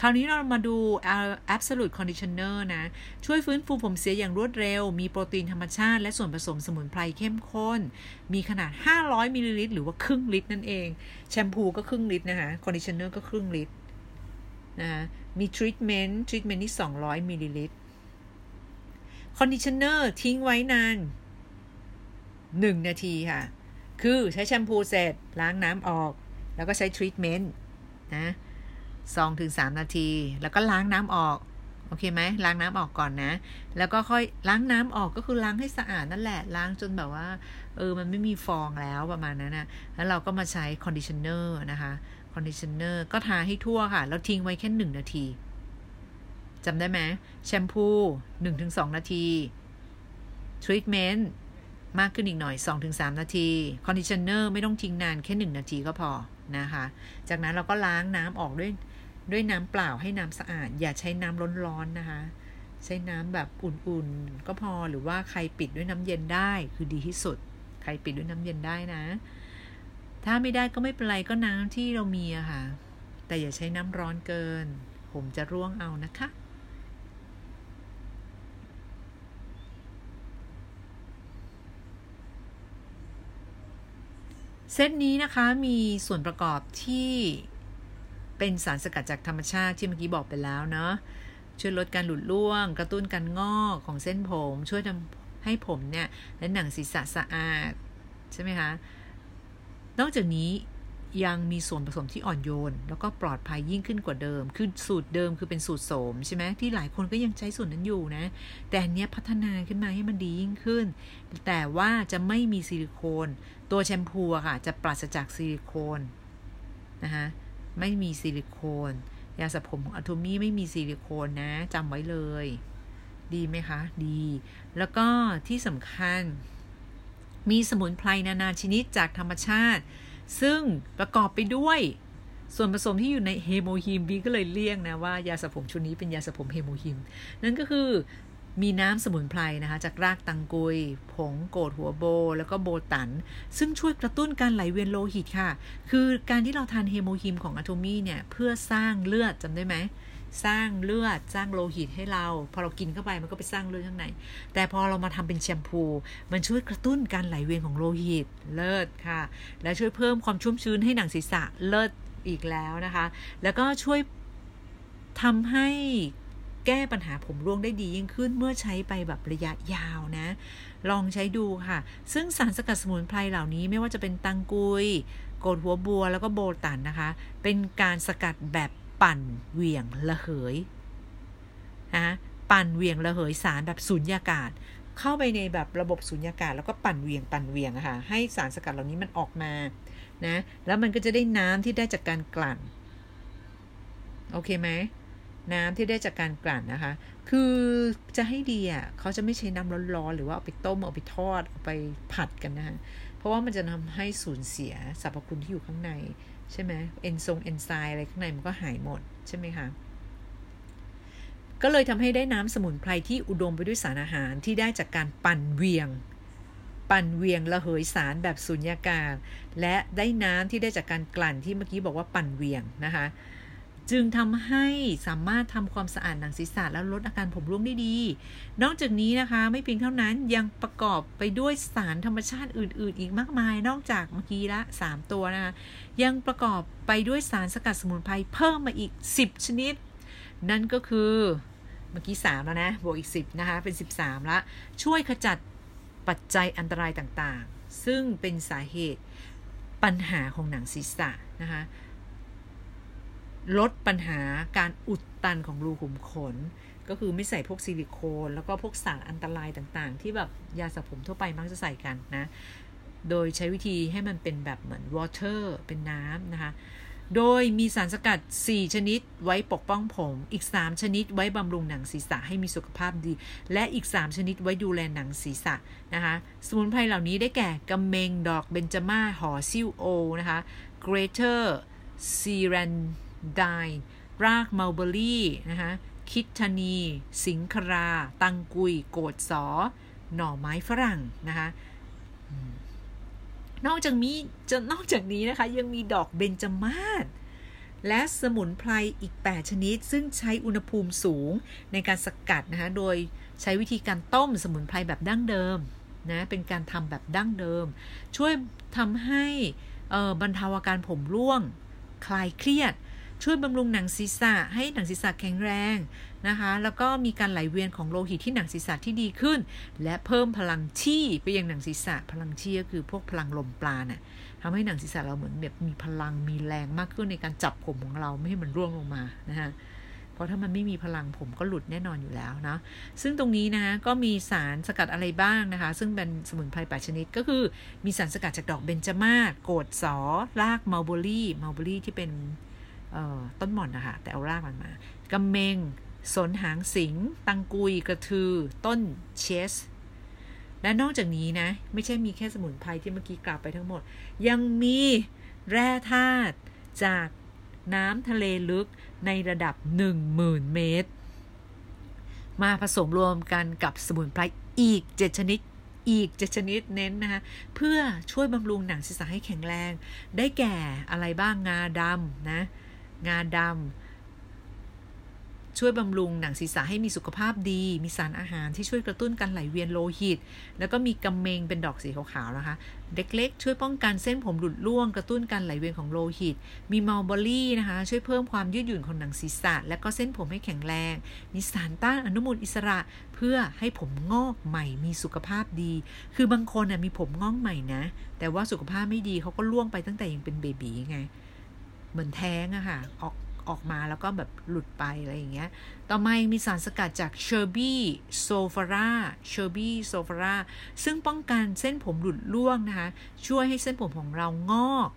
คราวนี้เรามาดู absolute conditioner นะ ช่วยฟื้นฟูผมเสียอย่างรวดเร็ว มีโปรตีนธรรมชาติ และส่วนผสมสมุนไพรเข้มข้น มีขนาด 500 มิลลิลิตร หรือว่าครึ่งลิตรนั่นเอง แชมพูก็ครึ่งลิตรนะคะ conditioner ก็ครึ่งลิตรนะมี treatment treatment นี่ 200 มิลลิลิตร conditioner ทิ้งไว้นานหนึ่งนาทีค่ะ คือใช้แชมพูเสร็จล้างน้ำออก แล้วก็ใช้ทรีทเมนต์นะ สองถึงสามนาที แล้วก็ล้างน้ำออกโอเคไหมล้างน้ำออกก่อนนะ แล้วก็ค่อยล้างน้ำออกก็คือล้างให้สะอาดนั่นแหละ ล้างจนแบบว่า เออ มันไม่มีฟองแล้วประมาณนั้นนะแล้วเราก็มาใช้ conditioner นะคะ conditioner ก็ทาให้ทั่วค่ะ แล้วทิ้งไว้แค่หนึ่งนาที จำได้ไหมแชมพู1-2นาทีทรีทเมนต์มากขึ้นอีกหน่อย 2-3 นาที conditioner ไม่ต้องทิ้งนานแค่ 1 นาทีก็พอนะคะ จากนั้นเราก็ล้างน้ำออกด้วย ด้วยน้ำเปล่าให้น้ำสะอาด อย่าใช้น้ำร้อนๆนะคะ ใช้น้ำแบบอุ่นๆ ก็พอหรือว่าใครปิดด้วยน้ำเย็นได้คือดีที่สุด ใครปิดด้วยน้ำเย็นได้นะ ถ้าไม่ได้ก็ไม่เป็นไรก็น้ำที่เรามีอะค่ะ แต่อย่าใช้น้ำร้อนเกิน ผมจะร่วงเอานะคะเซตนี้นะคะมีส่วนประกอบที่ เป็นสารสกัดจากธรรมชาติที่เมื่อกี้บอกไปแล้วเนาะช่วยลดการหลุดร่วง กระตุ้นการงอกของเส้นผม ช่วยทำให้ผมเนี่ยและหนังศีรษะสะอาด ใช่ไหมคะ นอกจากนี้ยังมีส่วนผสมที่อ่อนโยน แล้วก็ปลอดภัยยิ่งขึ้นกว่าเดิม คือสูตรเดิมคือเป็นสูตรโสมใช่ไหมที่หลายคนก็ยังใช้สูตรนั้นอยู่นะ แต่อันนี้พัฒนาขึ้นมาให้มันดียิ่งขึ้น แต่ว่าจะไม่มีซิลิโคน ตัวแชมพูอะค่ะ จะปราศจากซิลิโคนนะคะ ไม่มีซิลิโคน ยาสระผมของ Atomy ไม่มีซิลิโคนนะจำไว้เลย ดีไหมคะ ดี แล้วก็ที่สำคัญ มีสมุนไพรนานาชนิดจากธรรมชาติ ซึ่งประกอบไปด้วยส่วนผสมที่อยู่ใน HemoHIM บีก็เลยเรียกนะว่ายาสระผมชุดนี้เป็นยาสระผม HemoHIMนั่นก็คือ มีน้ำสมุนไพรนะคะจากรากตังกุย ผงโกดหัวโบ แล้วก็โบตัน ซึ่งช่วยกระตุ้นการไหลเวียนโลหิตค่ะ คือการที่เราทานเฮโมฮิมของอะโทมี่เนี่ย เพื่อสร้างเลือดจำได้ไหมสร้างเลือดสร้างโลหิตให้เรา พอเรากินเข้าไปมันก็ไปสร้างเลือดข้างใน แต่พอเรามาทำเป็นแชมพู มันช่วยกระตุ้นการไหลเวียนของโลหิตเลิศค่ะ และช่วยเพิ่มความชุ่มชื้นให้หนังศีรษะเลิศอีกแล้วนะคะ แล้วก็ช่วยทำให้ แก้ปัญหาผมร่วงได้ดียิ่งขึ้นเมื่อใช้ไปแบบระยะยาวนะ ลองใช้ดูค่ะ ซึ่งสารสกัดสมุนไพรเหล่านี้ไม่ว่าจะเป็นตังกุยโกดหัวบัวแล้วก็โบตันนะคะ เป็นการสกัดแบบปั่นเหวี่ยงระเหยนะปั่นเหวี่ยงระเหยสารแบบสุญญากาศ เข้าไปในแบบระบบสุญญากาศ แล้วก็ปั่นเหวี่ยงปั่นเหวี่ยงอะค่ะให้สารสกัดเหล่านี้มันออกมานะแล้วมันก็จะได้น้ำที่ได้จากการกลั่น โอเคไหม น้ำที่ได้จากการกลั่นนะคะ คือจะให้ดีอะเขาจะไม่ใช้น้ำร้อนๆหรือว่าเอาไปต้มเอาไปทอดเอาไปผัดกันนะคะเพราะว่ามันจะทำให้สูญเสียสรรพคุณที่อยู่ข้างในใช่ไหมเอนซงเอนไซม์อะไรข้างในมันก็หายหมดใช่ไหมคะก็เลยทำให้ได้น้ำสมุนไพรที่อุดมไปด้วยสารอาหารที่ได้จากการปั่นเวียง ปั่นเวียงระเหยสารแบบสุญญากาศ และได้น้ำที่ได้จากการกลั่นที่เมื่อกี้บอกว่าปั่นเวียงนะคะ จึงทำให้สามารถทำความสะอาดหนังศีรษะและลดอาการผมร่วงได้ดี นอกจากนี้นะคะ ไม่เพียงเท่านั้นยังประกอบไปด้วยสารธรรมชาติอื่น ๆ อีกมากมาย นอกจากเมื่อกี้ละ 3 ตัวนะคะ ยังประกอบไปด้วยสารสกัดสมุนไพรเพิ่มมาอีก 10 ชนิด นั่นก็คือเมื่อกี้ 3 แล้วนะ บวกอีก 10 นะคะ เป็น 13 ละ ช่วยขจัดปัจจัยอันตรายต่าง ๆ ซึ่งเป็นสาเหตุปัญหาของหนังศีรษะนะคะ ลดปัญหาการอุดตันของรูขุมขน ก็คือไม่ใส่พวกซิลิโคน แล้วก็พวกสารอันตรายต่างๆ ที่แบบยาสระผมทั่วไปมักจะใส่กันนะ โดยใช้วิธีให้มันเป็นแบบเหมือนวอเตอร์เป็นน้ำนะคะ โดยมีสารสกัด 4 ชนิดไว้ปกป้องผม อีก 3 ชนิดไว้บำรุงหนังศีรษะให้มีสุขภาพดี และอีก 3 ชนิดไว้ดูแลหนังศีรษะนะคะ สมุนไพรเหล่านี้ได้แก่กำเมงดอกเบญจมาหอซิวโอนะคะ เกรเทอร์ซีรัน ไดรากเมลเบอรี่นะคะคิทานี สิงครา ตังกุย โกดสอ หน่อไม้ฝรั่งนะคะนอกจากนี้จะนอกจากนี้นะคะยังมีดอกเบญจมาศและสมุนไพรอีก 8 ชนิด ซึ่งใช้อุณหภูมิสูงในการสกัดนะคะโดยใช้วิธีการต้มสมุนไพรแบบดั้งเดิมนะเป็นการทำแบบดั้งเดิม ช่วยทำให้บรรเทาอาการผมร่วง คลายเครียด ช่วยบำรุงหนังศีรษะให้หนังศีรษะแข็งแรงนะคะ แล้วก็มีการไหลเวียนของโลหิตที่หนังศีรษะที่ดีขึ้น และเพิ่มพลังที่ไปยังหนังศีรษะ พลังที่ก็คือพวกพลังลมปราณน่ะทำให้หนังศีรษะเราเหมือนแบบมีพลังมีแรงมากขึ้นในการจับผมของเราไม่ให้มันร่วงลงมานะคะเพราะถ้ามันไม่มีพลังผมก็หลุดแน่นอนอยู่แล้วนะ ซึ่งตรงนี้นะก็มีสารสกัดอะไรบ้างนะคะ ซึ่งเป็นสมุนไพรแปชนิดก็คือมีสารสกัดจากดอกเบญจมาศโกดสอรากมัลเบอรี่มัลเบอรี่ที่เป็น ต้นหม่อนนะคะแต่เอารากมันมากำเมง สนหางสิง ตังกุยกระทือ ต้นเชส และนอกจากนี้นะ ไม่ใช่มีแค่สมุนไพรที่เมื่อกี้กล่าวไปทั้งหมด ยังมีแร่ธาตุจากน้ำทะเลลึกในระดับ 10,000 เมตร มาผสมรวมกันกับสมุนไพรอีก 7 ชนิดอีก7ชนิดเน้นนะคะเพื่อช่วยบำรุงหนังศีรษะให้แข็งแรง ได้แก่อะไรบ้างงาดำนะ งาดำช่วยบำรุงหนังศีรษะให้มีสุขภาพดี มีสารอาหารที่ช่วยกระตุ้นการไหลเวียนโลหิต แล้วก็มีกำเมงเป็นดอกสีขาวๆนะคะ เล็กๆ ช่วยป้องกันเส้นผมหลุดร่วง กระตุ้นการไหลเวียนของโลหิต มีมัลเบอรี่นะคะ ช่วยเพิ่มความยืดหยุ่นของหนังศีรษะ และก็เส้นผมให้แข็งแรง มีสารต้านอนุมูลอิสระ เพื่อให้ผมงอกใหม่ มีสุขภาพดี คือบางคนนะมีผมงอกใหม่นะ แต่ว่าสุขภาพไม่ดีเขาก็ล่วงไปตั้งแต่ยังเป็นเบบีไง เหมือนแท้งอะค่ะออกออกมาแล้วก็แบบหลุดไปอะไรอย่างเงี้ย ต่อมามีสารสกัดจาก shrubby sophora shrubby sophora ซึ่งป้องกันเส้นผมหลุดร่วงนะคะ ช่วยให้เส้นผมของเรางอก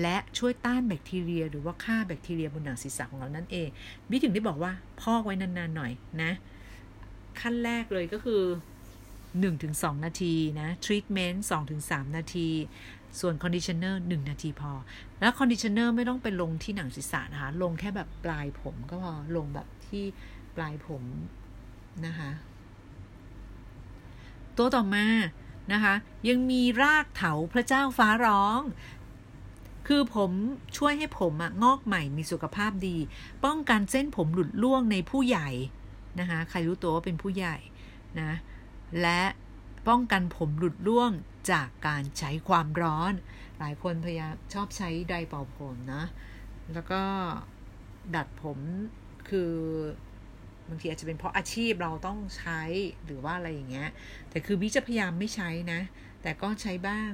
และช่วยต้านแบคทีเรีย หรือว่าฆ่าแบคทีเรียบนหนังศีรษะของเรานั่นเองบิถึงได้บอกว่าพอกไว้นานๆหน่อยนะ ขั้นแรกเลยก็คือ 1-2 นาทีนะทรีทเมนต์2-3 นาที ส่วน conditioner หนึ่งนาทีพอ แล้ว conditioner ไม่ต้องไปลงที่หนังศีรษะนะคะ ลงแค่แบบปลายผมก็พอ ลงแบบที่ปลายผมนะคะ ตัวต่อมานะคะ ยังมีรากเถาพระเจ้าฟ้าร้อง คือผมช่วยให้ผมอะงอกใหม่มีสุขภาพดี ป้องกันเส้นผมหลุดร่วงในผู้ใหญ่นะคะ ใครรู้ตัวว่าเป็นผู้ใหญ่นะ และ ป้องกันผมหลุดร่วงจากการใช้ความร้อน หลายคนพยายามชอบใช้ไดเป่าผมนะ แล้วก็ดัดผมคือบางทีอาจจะเป็นเพราะอาชีพเราต้องใช้หรือว่าอะไรอย่างเงี้ย แต่คือวิจะพยายามไม่ใช้นะ แต่ก็ใช้บ้าง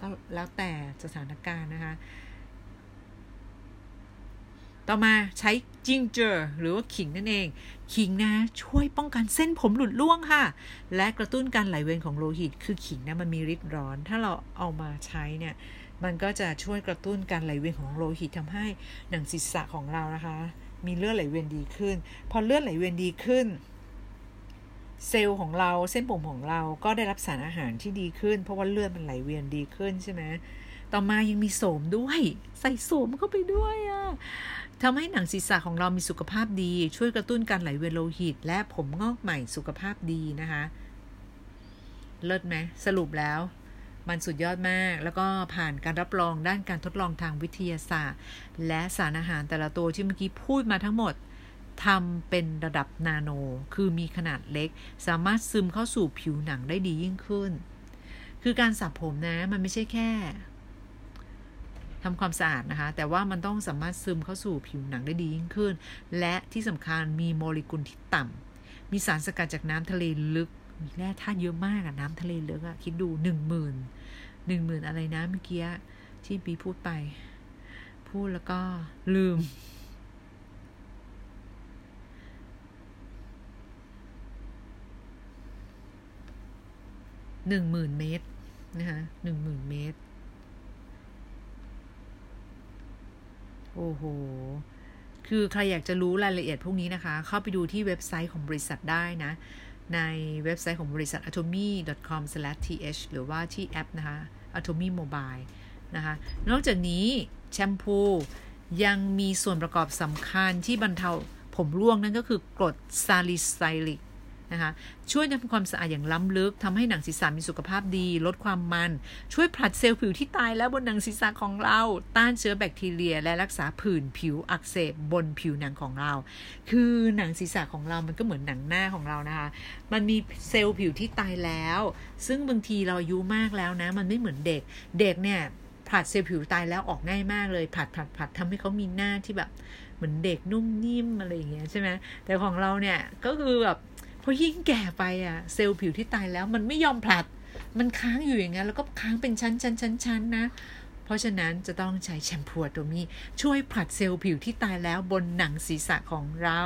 ก็แล้วแต่สถานการณ์นะคะ ต่อมาใช้จิงเจอร์หรือว่าขิงนั่นเอง ขิงนะช่วยป้องกันเส้นผมหลุดร่วงค่ะ และกระตุ้นการไหลเวียนของโลหิต คือขิงนะมันมีฤทธิ์ร้อน ถ้าเราเอามาใช้เนี่ยมันก็จะช่วยกระตุ้นการไหลเวียนของโลหิตทำให้หนังศีรษะของเรานะคะ มีเลือดไหลเวียนดีขึ้น พอเลือดไหลเวียนดีขึ้น เซลล์ของเราเส้นผมของเราก็ได้รับสารอาหารที่ดีขึ้น เพราะว่าเลือดมันไหลเวียนดีขึ้นใช่ไหมต่อมายังมีโสมด้วย ใส่โสมเข้าไปด้วยอะ่ะ ทำให้หนังศีรษะของเรามีสุขภาพดี ช่วยกระตุ้นการไหลเวียนโลหิต และผมงอกใหม่สุขภาพดีนะคะ เลิศไหมสรุปแล้ว มันสุดยอดมาก แล้วก็ผ่านการรับรองด้านการทดลองทางวิทยาศาสตร์ และสารอาหารแต่ละตัวที่เมื่อกี้พูดมาทั้งหมดทำเป็นระดับนาโน คือมีขนาดเล็ก สามารถซึมเข้าสู่ผิวหนังได้ดียิ่งขึ้น คือการสระผมนะ มันไม่ใช่แค่ ทำความสะอาดนะคะ แต่ว่ามันต้องสามารถซึมเข้าสู่ผิวหนังได้ดียิ่งขึ้น และที่สำคัญมีโมเลกุลที่ต่ำมีสารสกัดจากน้ำทะเลลึก มีแร่ธาตุเยอะมากอะน้ำทะเลลึกอะคิดดูหนึ่งหมื่นหนึ่งหมื่นอะไรนะเมื่อกี้ที่บีพูดไป พูดแล้วก็ลืมหนึ่งหมื่นเมตรนะคะหนึ่งหมื่นเมตร โอ้โห คือใครอยากจะรู้รายละเอียดพวกนี้นะคะ เข้าไปดูที่เว็บไซต์ของบริษัทได้นะ ในเว็บไซต์ของบริษัท atomy.com/th หรือว่าที่แอปนะคะ atomy mobile นะคะ นอกจากนี้แชมพูยังมีส่วนประกอบสำคัญที่บรรเทาผมร่วงนั่นก็คือกรดซาลิไซลิก นะคะช่วยทำความสะอาดอย่างล้ำลึกทำให้หนังศีรษะมีสุขภาพดี ลดความมัน ช่วยผลัดเซลล์ผิวที่ตายแล้วบนหนังศีรษะของเรา ต้านเชื้อแบคทีเรีย และรักษาผื่นผิวอักเสบบนผิวหนังของเรา คือหนังศีรษะของเรามันก็เหมือนหนังหน้าของเรานะคะ มันมีเซลล์ผิวที่ตายแล้ว ซึ่งบางทีเราอายุมากแล้วนะ มันไม่เหมือนเด็ก เด็กเนี่ยผลัดเซลล์ผิวตายแล้วออกง่ายมากเลยผลัดผลัดผลัดทำให้เขามีหน้าที่แบบเหมือนเด็กนุ่มนิ่มอะไรอย่างเงี้ยใช่ไหมแต่ของเราเนี่ยก็คือแบบ เพอยิ่งแก่ไปอะเซลล์ผิวที่ตายแล้วมันไม่ยอมผลัด มันค้างอยู่อย่างนั้นแล้วก็ค้างเป็นชั้นชั้นชั้นชั้นนะเพราะฉะนั้นจะต้องใช้แชมพูตัวนี้ ช่วยผลัดเซลล์ผิวที่ตายแล้วบนหนังศีรษะของเรา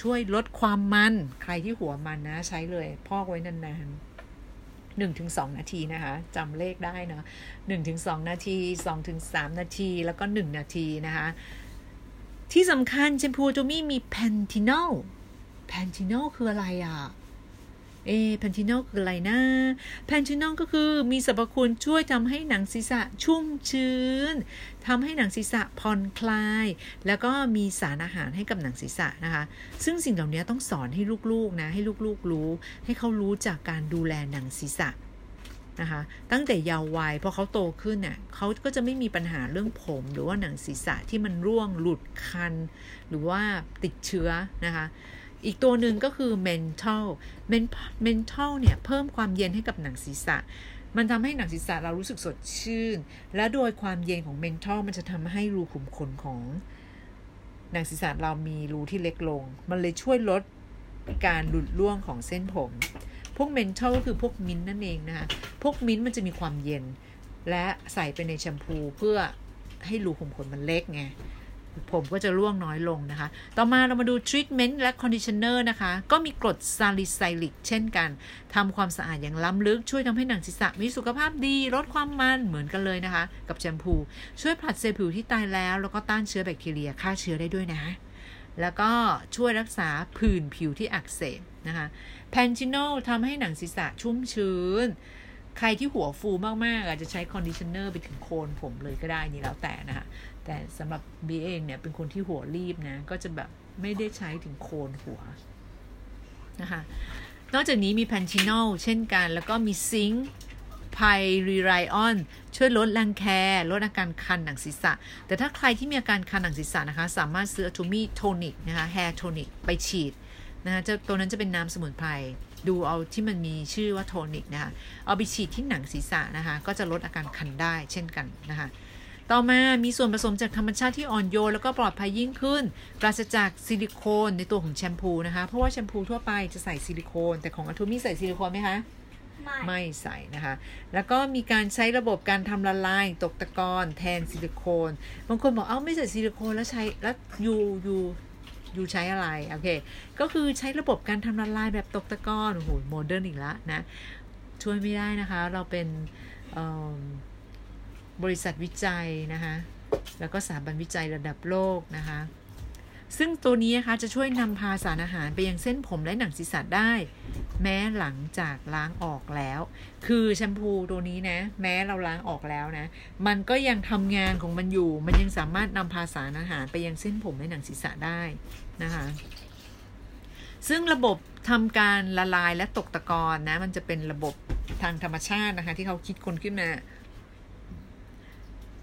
ช่วยลดความมัน ใครที่หัวมันนะ ใช้เลยพอกไว้นานๆหนึ่งถึงสองนาทีนะคะจำเลขได้นะหนึ่งถึงสองนาทีสองถึงสามนาที แล้วก็หนึ่งนาทีนะคะ ที่สำคัญแชมพูตัวนี้มี panthenol panthenol คืออะไรอะ เอ panthenol คืออะไรนะ panthenol ก็คือมีสรรพคุณช่วยทำให้หนังศีรษะชุ่มชื้นทำให้หนังศีรษะผ่อนคลาย แล้วก็มีสารอาหารให้กับหนังศีรษะนะคะ ซึ่งสิ่งเหล่านี้ต้องสอนให้ลูกๆนะ ให้ลูกๆรู้ ให้เขารู้จากการดูแลหนังศีรษะนะคะตั้งแต่เยาว์วัยพอเขาโตขึ้นเนี่ยเขาก็จะไม่มีปัญหาเรื่องผมหรือว่าหนังศีรษะที่มันร่วงหลุดคัน หรือว่าติดเชื้อนะคะ อีกตัวหนึ่งก็คือ mental mental เนี่ย เพิ่มความเย็นให้กับหนังศีรษะ มันทำให้หนังศีรษะเรารู้สึกสดชื่น และโดยความเย็นของ mental มันจะทำให้รูขุมขนของหนังศีรษะเรามีรูที่เล็กลง มันเลยช่วยลดการหลุดร่วงของเส้นผม พวก mental ก็คือพวกมิ้นนั่นเองนะคะ พวกมิ้นต์มันจะมีความเย็น และใส่ไปในแชมพูเพื่อให้รูขุมขนมันเล็กไง ผมก็จะร่วงน้อยลงนะคะ ต่อมาเรามาดูทรีทเมนต์และ conditioner นะคะ ก็มีกรดซาลิไซลิกเช่นกันทำความสะอาดอย่างล้ำลึกช่วยทำให้หนังศีรษะมีสุขภาพดี ลดความมันเหมือนกันเลยนะคะ กับแชมพู ช่วยผลัดเซลล์ผิวที่ตายแล้ว แล้วก็ต้านเชื้อแบคทีเรียฆ่าเชื้อได้ด้วยนะ แล้วก็ช่วยรักษาผื่นผิวที่อักเสบนะคะ panthenol ทำให้หนังศีรษะชุ่มชื้นใครที่หัวฟูมากๆอาจจะใช้ conditioner ไปถึงโคนผมเลยก็ได้นี่แล้วแต่นะคะ แต่สำหรับบีเองเนี่ยเป็นคนที่หัวลีบนะ ก็จะแบบไม่ได้ใช้ถึงโคนหัวนะคะนอกจากนี้มี panthenol เช่นกัน แล้วก็มี zinc pyrithione ช่วยลดรังแค ลดอาการคันหนังศีรษะ แต่ถ้าใครที่มีอาการคันหนังศีรษะนะคะ สามารถซื้อ Atomy tonic นะคะ hair tonic ไปฉีดนะคะจะตัวนั้นจะเป็นน้ำสมุนไพรดูเอาที่มันมีชื่อว่าโทนิกนะคะเอาไปฉีดที่หนังศีรษะนะคะ ก็จะลดอาการคันได้เช่นกันนะคะ ต่อมามีส่วนผสมจากธรรมชาติที่อ่อนโยนแล้วก็ปลอดภัยยิ่งขึ้น ปราศจากซิลิโคนในตัวของแชมพูนะคะ เพราะว่าแชมพูทั่วไปจะใส่ซิลิโคน แต่ของ Atomy ใส่ซิลิโคนไหมคะไม่ไม่ใส่นะคะ แล้วก็มีการใช้ระบบการทำละลายตกตะกอนแทนซิลิโคน บางคนบอกเอ้าไม่ใส่ซิลิโคนแล้วใช้แล้ว you you you ใช้อะไร โอเค ก็คือใช้ระบบการทำละลายแบบตกตะกอนโอ้โห modern อีกแล้วนะ ช่วยไม่ได้นะคะ เราเป็น บริษัทวิจัยนะคะแล้วก็สถาบันวิจัยระดับโลกนะคะ ซึ่งตัวนี้นะคะจะช่วยนำพาสารอาหารไปยังเส้นผมและหนังศีรษะได้ แม้หลังจากล้างออกแล้ว คือแชมพูตัวนี้นะ แม้เราล้างออกแล้วนะ มันก็ยังทำงานของมันอยู่ มันยังสามารถนำพาสารอาหารไปยังเส้นผมและหนังศีรษะได้นะคะซึ่งระบบทำการละลายและตกตะกอนนะ มันจะเป็นระบบทางธรรมชาตินะคะ ที่เขาคิดคนขึ้นมา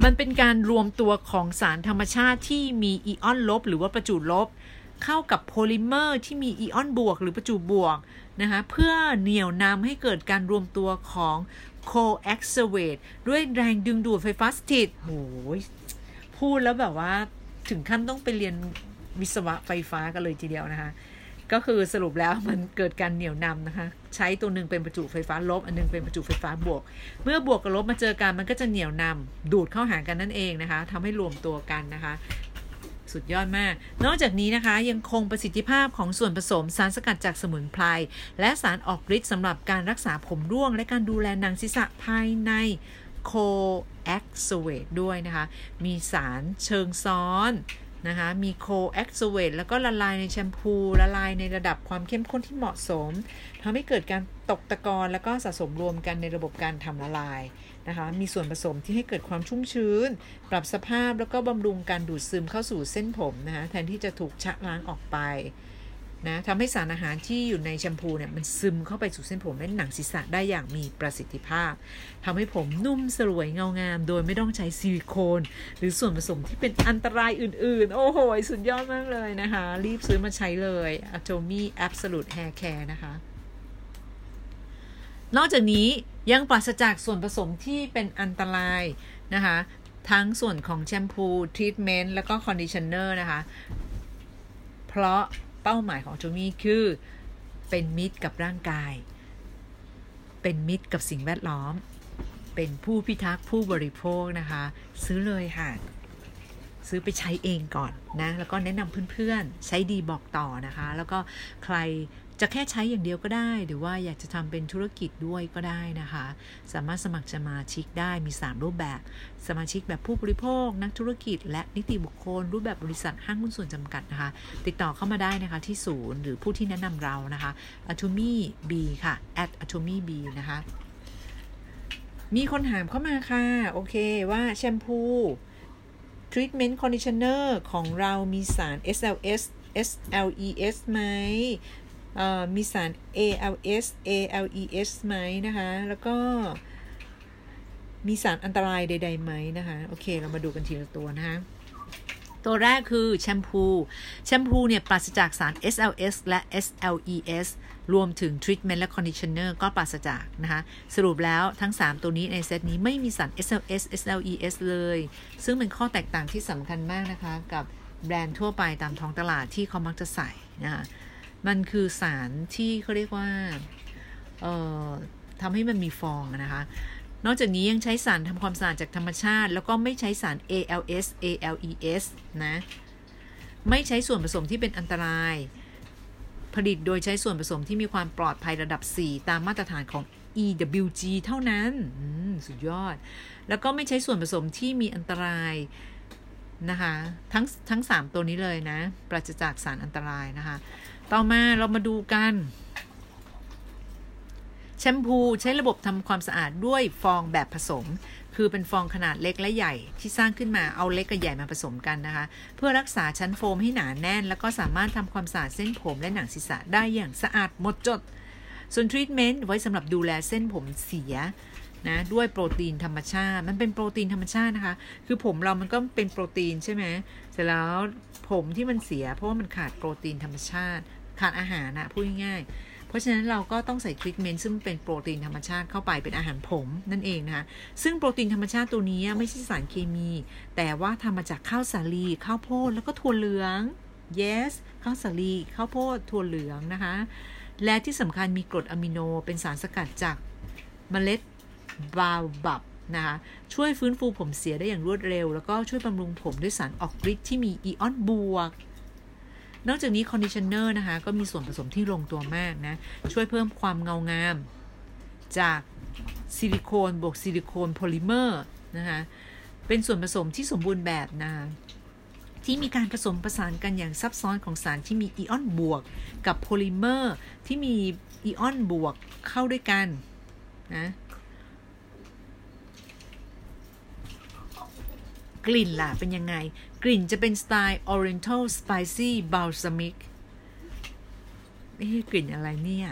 มันเป็นการรวมตัวของสารธรรมชาติที่มีอิออนลบ หรือว่าประจุลบ เข้ากับโพลิเมอร์ที่มีอิออนบวก หรือประจุบวกนะคะเพื่อเหนี่ยวนำให้เกิดการรวมตัวของ coacervate ด้วยแรงดึงดูดไฟฟ้าสถิตโอ้ยพูดแล้วแบบว่าถึงขั้นต้องไปเรียนวิศวะไฟฟ้ากันเลยทีเดียวนะคะ ก็คือสรุปแล้วมันเกิดการเหนี่ยวนำนะคะ ใช้ตัวหนึ่งเป็นประจุไฟฟ้าลบ อันนึงเป็นประจุไฟฟ้าบวก เมื่อบวกกับลบมาเจอกันมันก็จะเหนี่ยวนำดูดเข้าหากันนั่นเองนะคะทำให้รวมตัวกันนะคะ สุดยอดมาก นอกจากนี้นะคะยังคงประสิทธิภาพของส่วนผสมสารสกัดจากสมุนไพรและสารออกฤทธิ์สำหรับการรักษาผมร่วง และการดูแลหนังศีรษะภายใน coaxivate ด้วยนะคะ มีสารเชิงซ้อน นะคะมีโคแอคซูเวตแล้วก็ละลายในแชมพู ละลายในระดับความเข้มข้นที่เหมาะสมทำให้เกิดการตกตะกอนแล้วก็สะสมรวมกันในระบบการทำละลายนะคะมีส่วนผสมที่ให้เกิดความชุ่มชื้น ปรับสภาพแล้วก็บำรุงการดูดซึมเข้าสู่เส้นผมนะคะแทนที่จะถูกชะล้างออกไป นะทำให้สารอาหารที่อยู่ในแชมพูเนี่ยมันซึมเข้าไปสู่เส้นผมและหนังศีรษะได้อย่างมีประสิทธิภาพทำให้ผมนุ่มสลวยเงางาม โดยไม่ต้องใช้ซิลิโคน หรือส่วนผสมที่เป็นอันตรายอื่น ๆ โอ้โห สุดยอดมากเลยนะคะ รีบซื้อมาใช้เลย Atomy Absolute Hair Care นะคะ นอกจากนี้ยังปราศจากส่วนผสมที่เป็นอันตรายนะคะ ทั้งส่วนของแชมพูทรีทเมนต์แล้วก็ conditioner นะคะ เพราะ เป้าหมายของอะโตมี่คือเป็นมิตรกับร่างกาย เป็นมิตรกับสิ่งแวดล้อม เป็นผู้พิทักษ์ผู้บริโภคนะคะ ซื้อเลยค่ะ ซื้อไปใช้เองก่อนนะ แล้วก็แนะนำเพื่อนๆ ใช้ดีบอกต่อนะคะ แล้วก็ใคร จะแค่ใช้อย่างเดียวก็ได้ หรือว่าอยากจะทำเป็นธุรกิจด้วยก็ได้นะคะ สามารถสมัครสมาชิกได้มี 3 รูปแบบ สมาชิกแบบผู้บริโภค นักธุรกิจ และนิติบุคคล รูปแบบบริษัทห้างหุ้นส่วนจำกัดนะคะ ติดต่อเข้ามาได้นะคะที่ศูนย์หรือผู้ที่แนะนำเรานะคะ atomy b ค่ะ at atomy b นะคะมีคนถามเข้ามาค่ะ โอเคว่าแชมพู treatment conditioner ของเรามีสาร SLS SLES ไหม มีสาร ALS ALES ไหมนะคะ แล้วก็มีสารอันตรายใด ๆ ไหมนะคะ โอเค เรามาดูกันทีละตัวนะคะ ตัวแรกคือแชมพู แชมพูเนี่ยปราศจากสาร SLS และ SLES รวมถึงทรีทเมนต์และ conditioner ก็ปราศจากนะคะ สรุปแล้วทั้ง 3 ตัวนี้ในเซตนี้ไม่มีสาร SLS SLES เลย ซึ่งเป็นข้อแตกต่างที่สำคัญมากนะคะ กับแบรนด์ทั่วไปตามท้องตลาดที่เขามักจะใส่นะคะ มันคือสารที่เขาเรียกว่าเอ่อทำให้มันมีฟองนะคะ นอกจากนี้ยังใช้สารทำความสะอาดจากธรรมชาติ แล้วก็ไม่ใช้สาร ALS ALES นะ ไม่ใช้ส่วนผสมที่เป็นอันตราย ผลิตโดยใช้ส่วนผสมที่มีความปลอดภัยระดับ 4 ตามมาตรฐานของ EWG เท่านั้น สุดยอด แล้วก็ไม่ใช้ส่วนผสมที่มีอันตรายนะคะ ทั้งทั้ง 3 ตัวนี้เลยนะ ปราศจากสารอันตรายนะคะ ต่อมาเรามาดูกันแชมพูใช้ระบบทำความสะอาดด้วยฟองแบบผสม คือเป็นฟองขนาดเล็กและใหญ่ที่สร้างขึ้นมาเอาเล็กกับใหญ่มาผสมกันนะคะ เพื่อรักษาชั้นโฟมให้หนาแน่น แล้วก็สามารถทำความสะอาดเส้นผมและหนังศีรษะได้อย่างสะอาดหมดจด ส่วนทรีทเมนต์ไว้สำหรับดูแลเส้นผมเสียนะด้วยโปรตีนธรรมชาติ มันเป็นโปรตีนธรรมชาตินะคะ คือผมเรามันก็เป็นโปรตีนใช่ไหมเสร็จแล้วผมที่มันเสียเพราะว่ามันขาดโปรตีนธรรมชาติ ขาดอาหารนะพูดง่ายๆเพราะฉะนั้นเราก็ต้องใส่ทรีทเมนต์ซึ่งเป็นโปรตีนธรรมชาติเข้าไปเป็นอาหารผมนั่นเองนะคะซึ่งโปรตีนธรรมชาติตัวนี้ไม่ใช่สารเคมี แต่ว่าทำมาจากข้าวสาลีข้าวโพดแล้วก็ถั่วเหลือง yes ข้าวสาลีข้าวโพดถั่วเหลืองนะคะ และที่สำคัญมีกรดอะมิโนเป็นสารสกัดจากเมล็ดเบาบับนะคะช่วยฟื้นฟูผมเสียได้อย่างรวดเร็ว แล้วก็ช่วยบำรุงผมด้วยสารออกฤทธิ์ที่มีอิออนบวก นอกจากนี้ conditioner นะคะ ก็มีส่วนผสมที่ลงตัวมากนะ ช่วยเพิ่มความเงางาม จากซิลิโคนบวกซิลิโคนโพลิเมอร์นะคะเป็นส่วนผสมที่สมบูรณ์แบบนะที่มีการผสมประสานกันอย่างซับซ้อนของสารที่มีอิออนบวก กับโพลิเมอร์ที่มีอิออนบวกเข้าด้วยกันนะ กลิ่นล่ะเป็นยังไง กลิ่นจะเป็นสไตล์ Oriental Spicy Balsamic เอ๊ะกลิ่นอะไรเนี่ย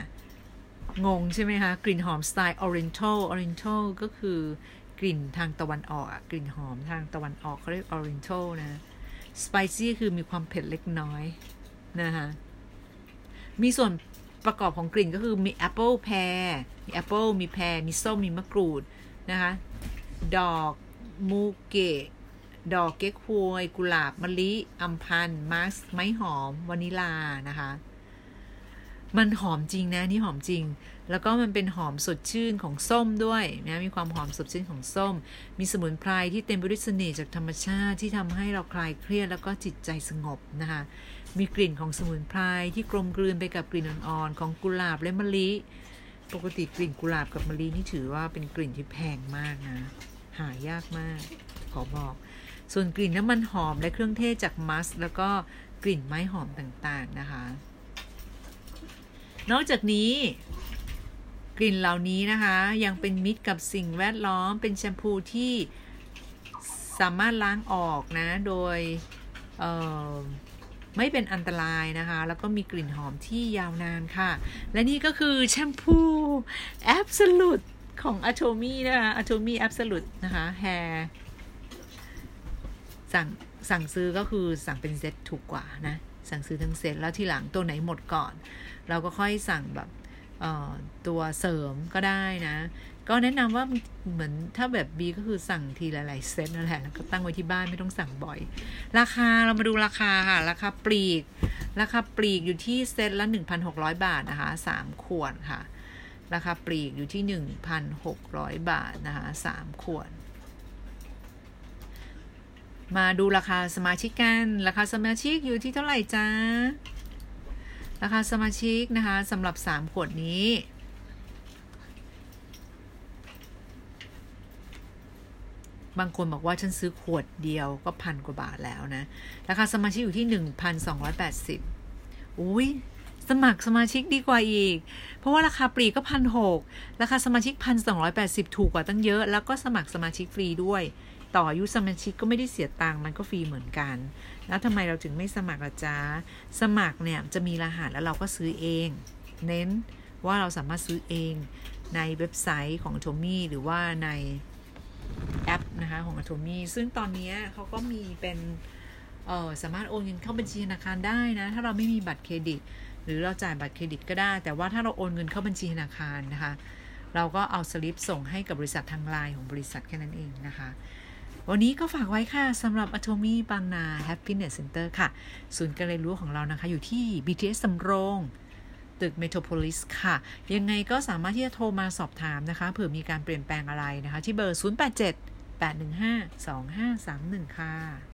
งงใช่ไหมคะ กลิ่นหอมสไตล์ Oriental Oriental ก็คือกลิ่นทางตะวันออกกลิ่นหอมทางตะวันออกเขาเรียก Oriental นะ Spicy คือมีความเผ็ดเล็กน้อยนะคะมีส่วนประกอบของกลิ่นก็คือมีแอปเปิลแพร์มีแอปเปิลมีแพร์มีส้มมีมะกรูดนะคะ ดอกมูเกต์ ดอกเก๊กฮวย กุหลาบมะลิอำพันธ์มาร์สไม้หอมวานิลานะคะ มันหอมจริงนะนี่หอมจริง แล้วก็มันเป็นหอมสดชื่นของส้มด้วยนะมีความหอมสดชื่นของส้ม มีสมุนไพรที่เต็มไปด้วยเสน่ห์จากธรรมชาติที่ทำให้เราคลายเครียดแล้วก็จิตใจสงบนะคะมีกลิ่นของสมุนไพรที่กลมกลืนไปกับกลิ่นอ่อนๆของกุหลาบและมะลิปกติกลิ่นกุหลาบกับมะลินี่ถือว่าเป็นกลิ่นที่แพงมากนะ หายากมาก ขอบอก ส่วนกลิ่นน้ำมันหอมและเครื่องเทศจากมัสแล้วก็กลิ่นไม้หอมต่างๆนะคะ นอกจากนี้ กลิ่นเหล่านี้นะคะ ยังเป็นมิตรกับสิ่งแวดล้อมเป็นแชมพูที่สามารถล้างออกนะโดยไม่เป็นอันตรายนะคะ แล้วก็มีกลิ่นหอมที่ยาวนานค่ะ และนี่ก็คือแชมพู Absolute ของ Atomy นะคะ Atomy Absolute นะคะ Hair สั่งสั่งซื้อก็คือสั่งเป็นเซตถูกกว่านะ สั่งซื้อทั้งเซตแล้วทีหลังตัวไหนหมดก่อน เราก็ค่อยสั่งแบบตัวเสริมก็ได้นะ ก็แนะนำว่าเหมือนถ้าแบบบีก็คือสั่งทีหลายๆเซตนั่นแหละแล้วก็ตั้งไว้ที่บ้านไม่ต้องสั่งบ่อย ราคาเรามาดูราคาค่ะ ราคาปลีก ราคาปลีกอยู่ที่เซตละ 1,600 บาทนะคะ3ขวดค่ะ ราคาปลีกอยู่ที่ 1,600 บาทนะคะ3ขวด มาดูราคาสมาชิกกัน ราคาสมาชิกอยู่ที่เท่าไหร่จ้า ราคาสมาชิกนะคะสำหรับ 3 ขวดนี้ บางคนบอกว่าฉันซื้อขวดเดียวก็พันกว่าบาทแล้วนะ ราคาสมาชิกอยู่ที่ 1,280 อุ้ยสมัครสมาชิกดีกว่าอีก เพราะว่าราคาปลีกก็พันหกราคาสมาชิกพันสองร้อยแปดสิบถูกกว่าตั้งเยอะ แล้วก็สมัครสมาชิกฟรีด้วย ต่ออายุสมาชิกก็ไม่ได้เสียตังค์มันก็ฟรีเหมือนกัน แล้วทำไมเราถึงไม่สมัครละจ้าสมัครเนี่ยจะมีรหัสแล้วเราก็ซื้อเอง เน้นว่าเราสามารถซื้อเองในเว็บไซต์ของ a มี่หรือว่าในแอปนะคะของ a มี่ซึ่งตอนนี้เขาก็มีเป็นเออสามารถโอนเงินเข้าบัญชีธนาคารได้นะ ถ้าเราไม่มีบัตรเครดิต หรือเราจ่ายบัตรเครดิตก็ได้ แต่ว่าถ้าเราโอนเงินเข้าบัญชีธนาคารนะคะ เราก็เอาสลิปส่งให้กับบริษัททางไลน์ของบริษัทแค่นั้นเองนะคะ วันนี้ก็ฝากไว้ค่ะสำหรับ Atomy บางนา Happiness Center ค่ะ ศูนย์การเรียนรู้ของเรานะคะ อยู่ที่ BTS สำโรงตึก Metropolis ค่ะ ยังไงก็สามารถที่จะโทรมาสอบถามนะคะ เผื่อมีการเปลี่ยนแปลงอะไรนะคะ ที่เบอร์ 087 815 2531 ค่ะ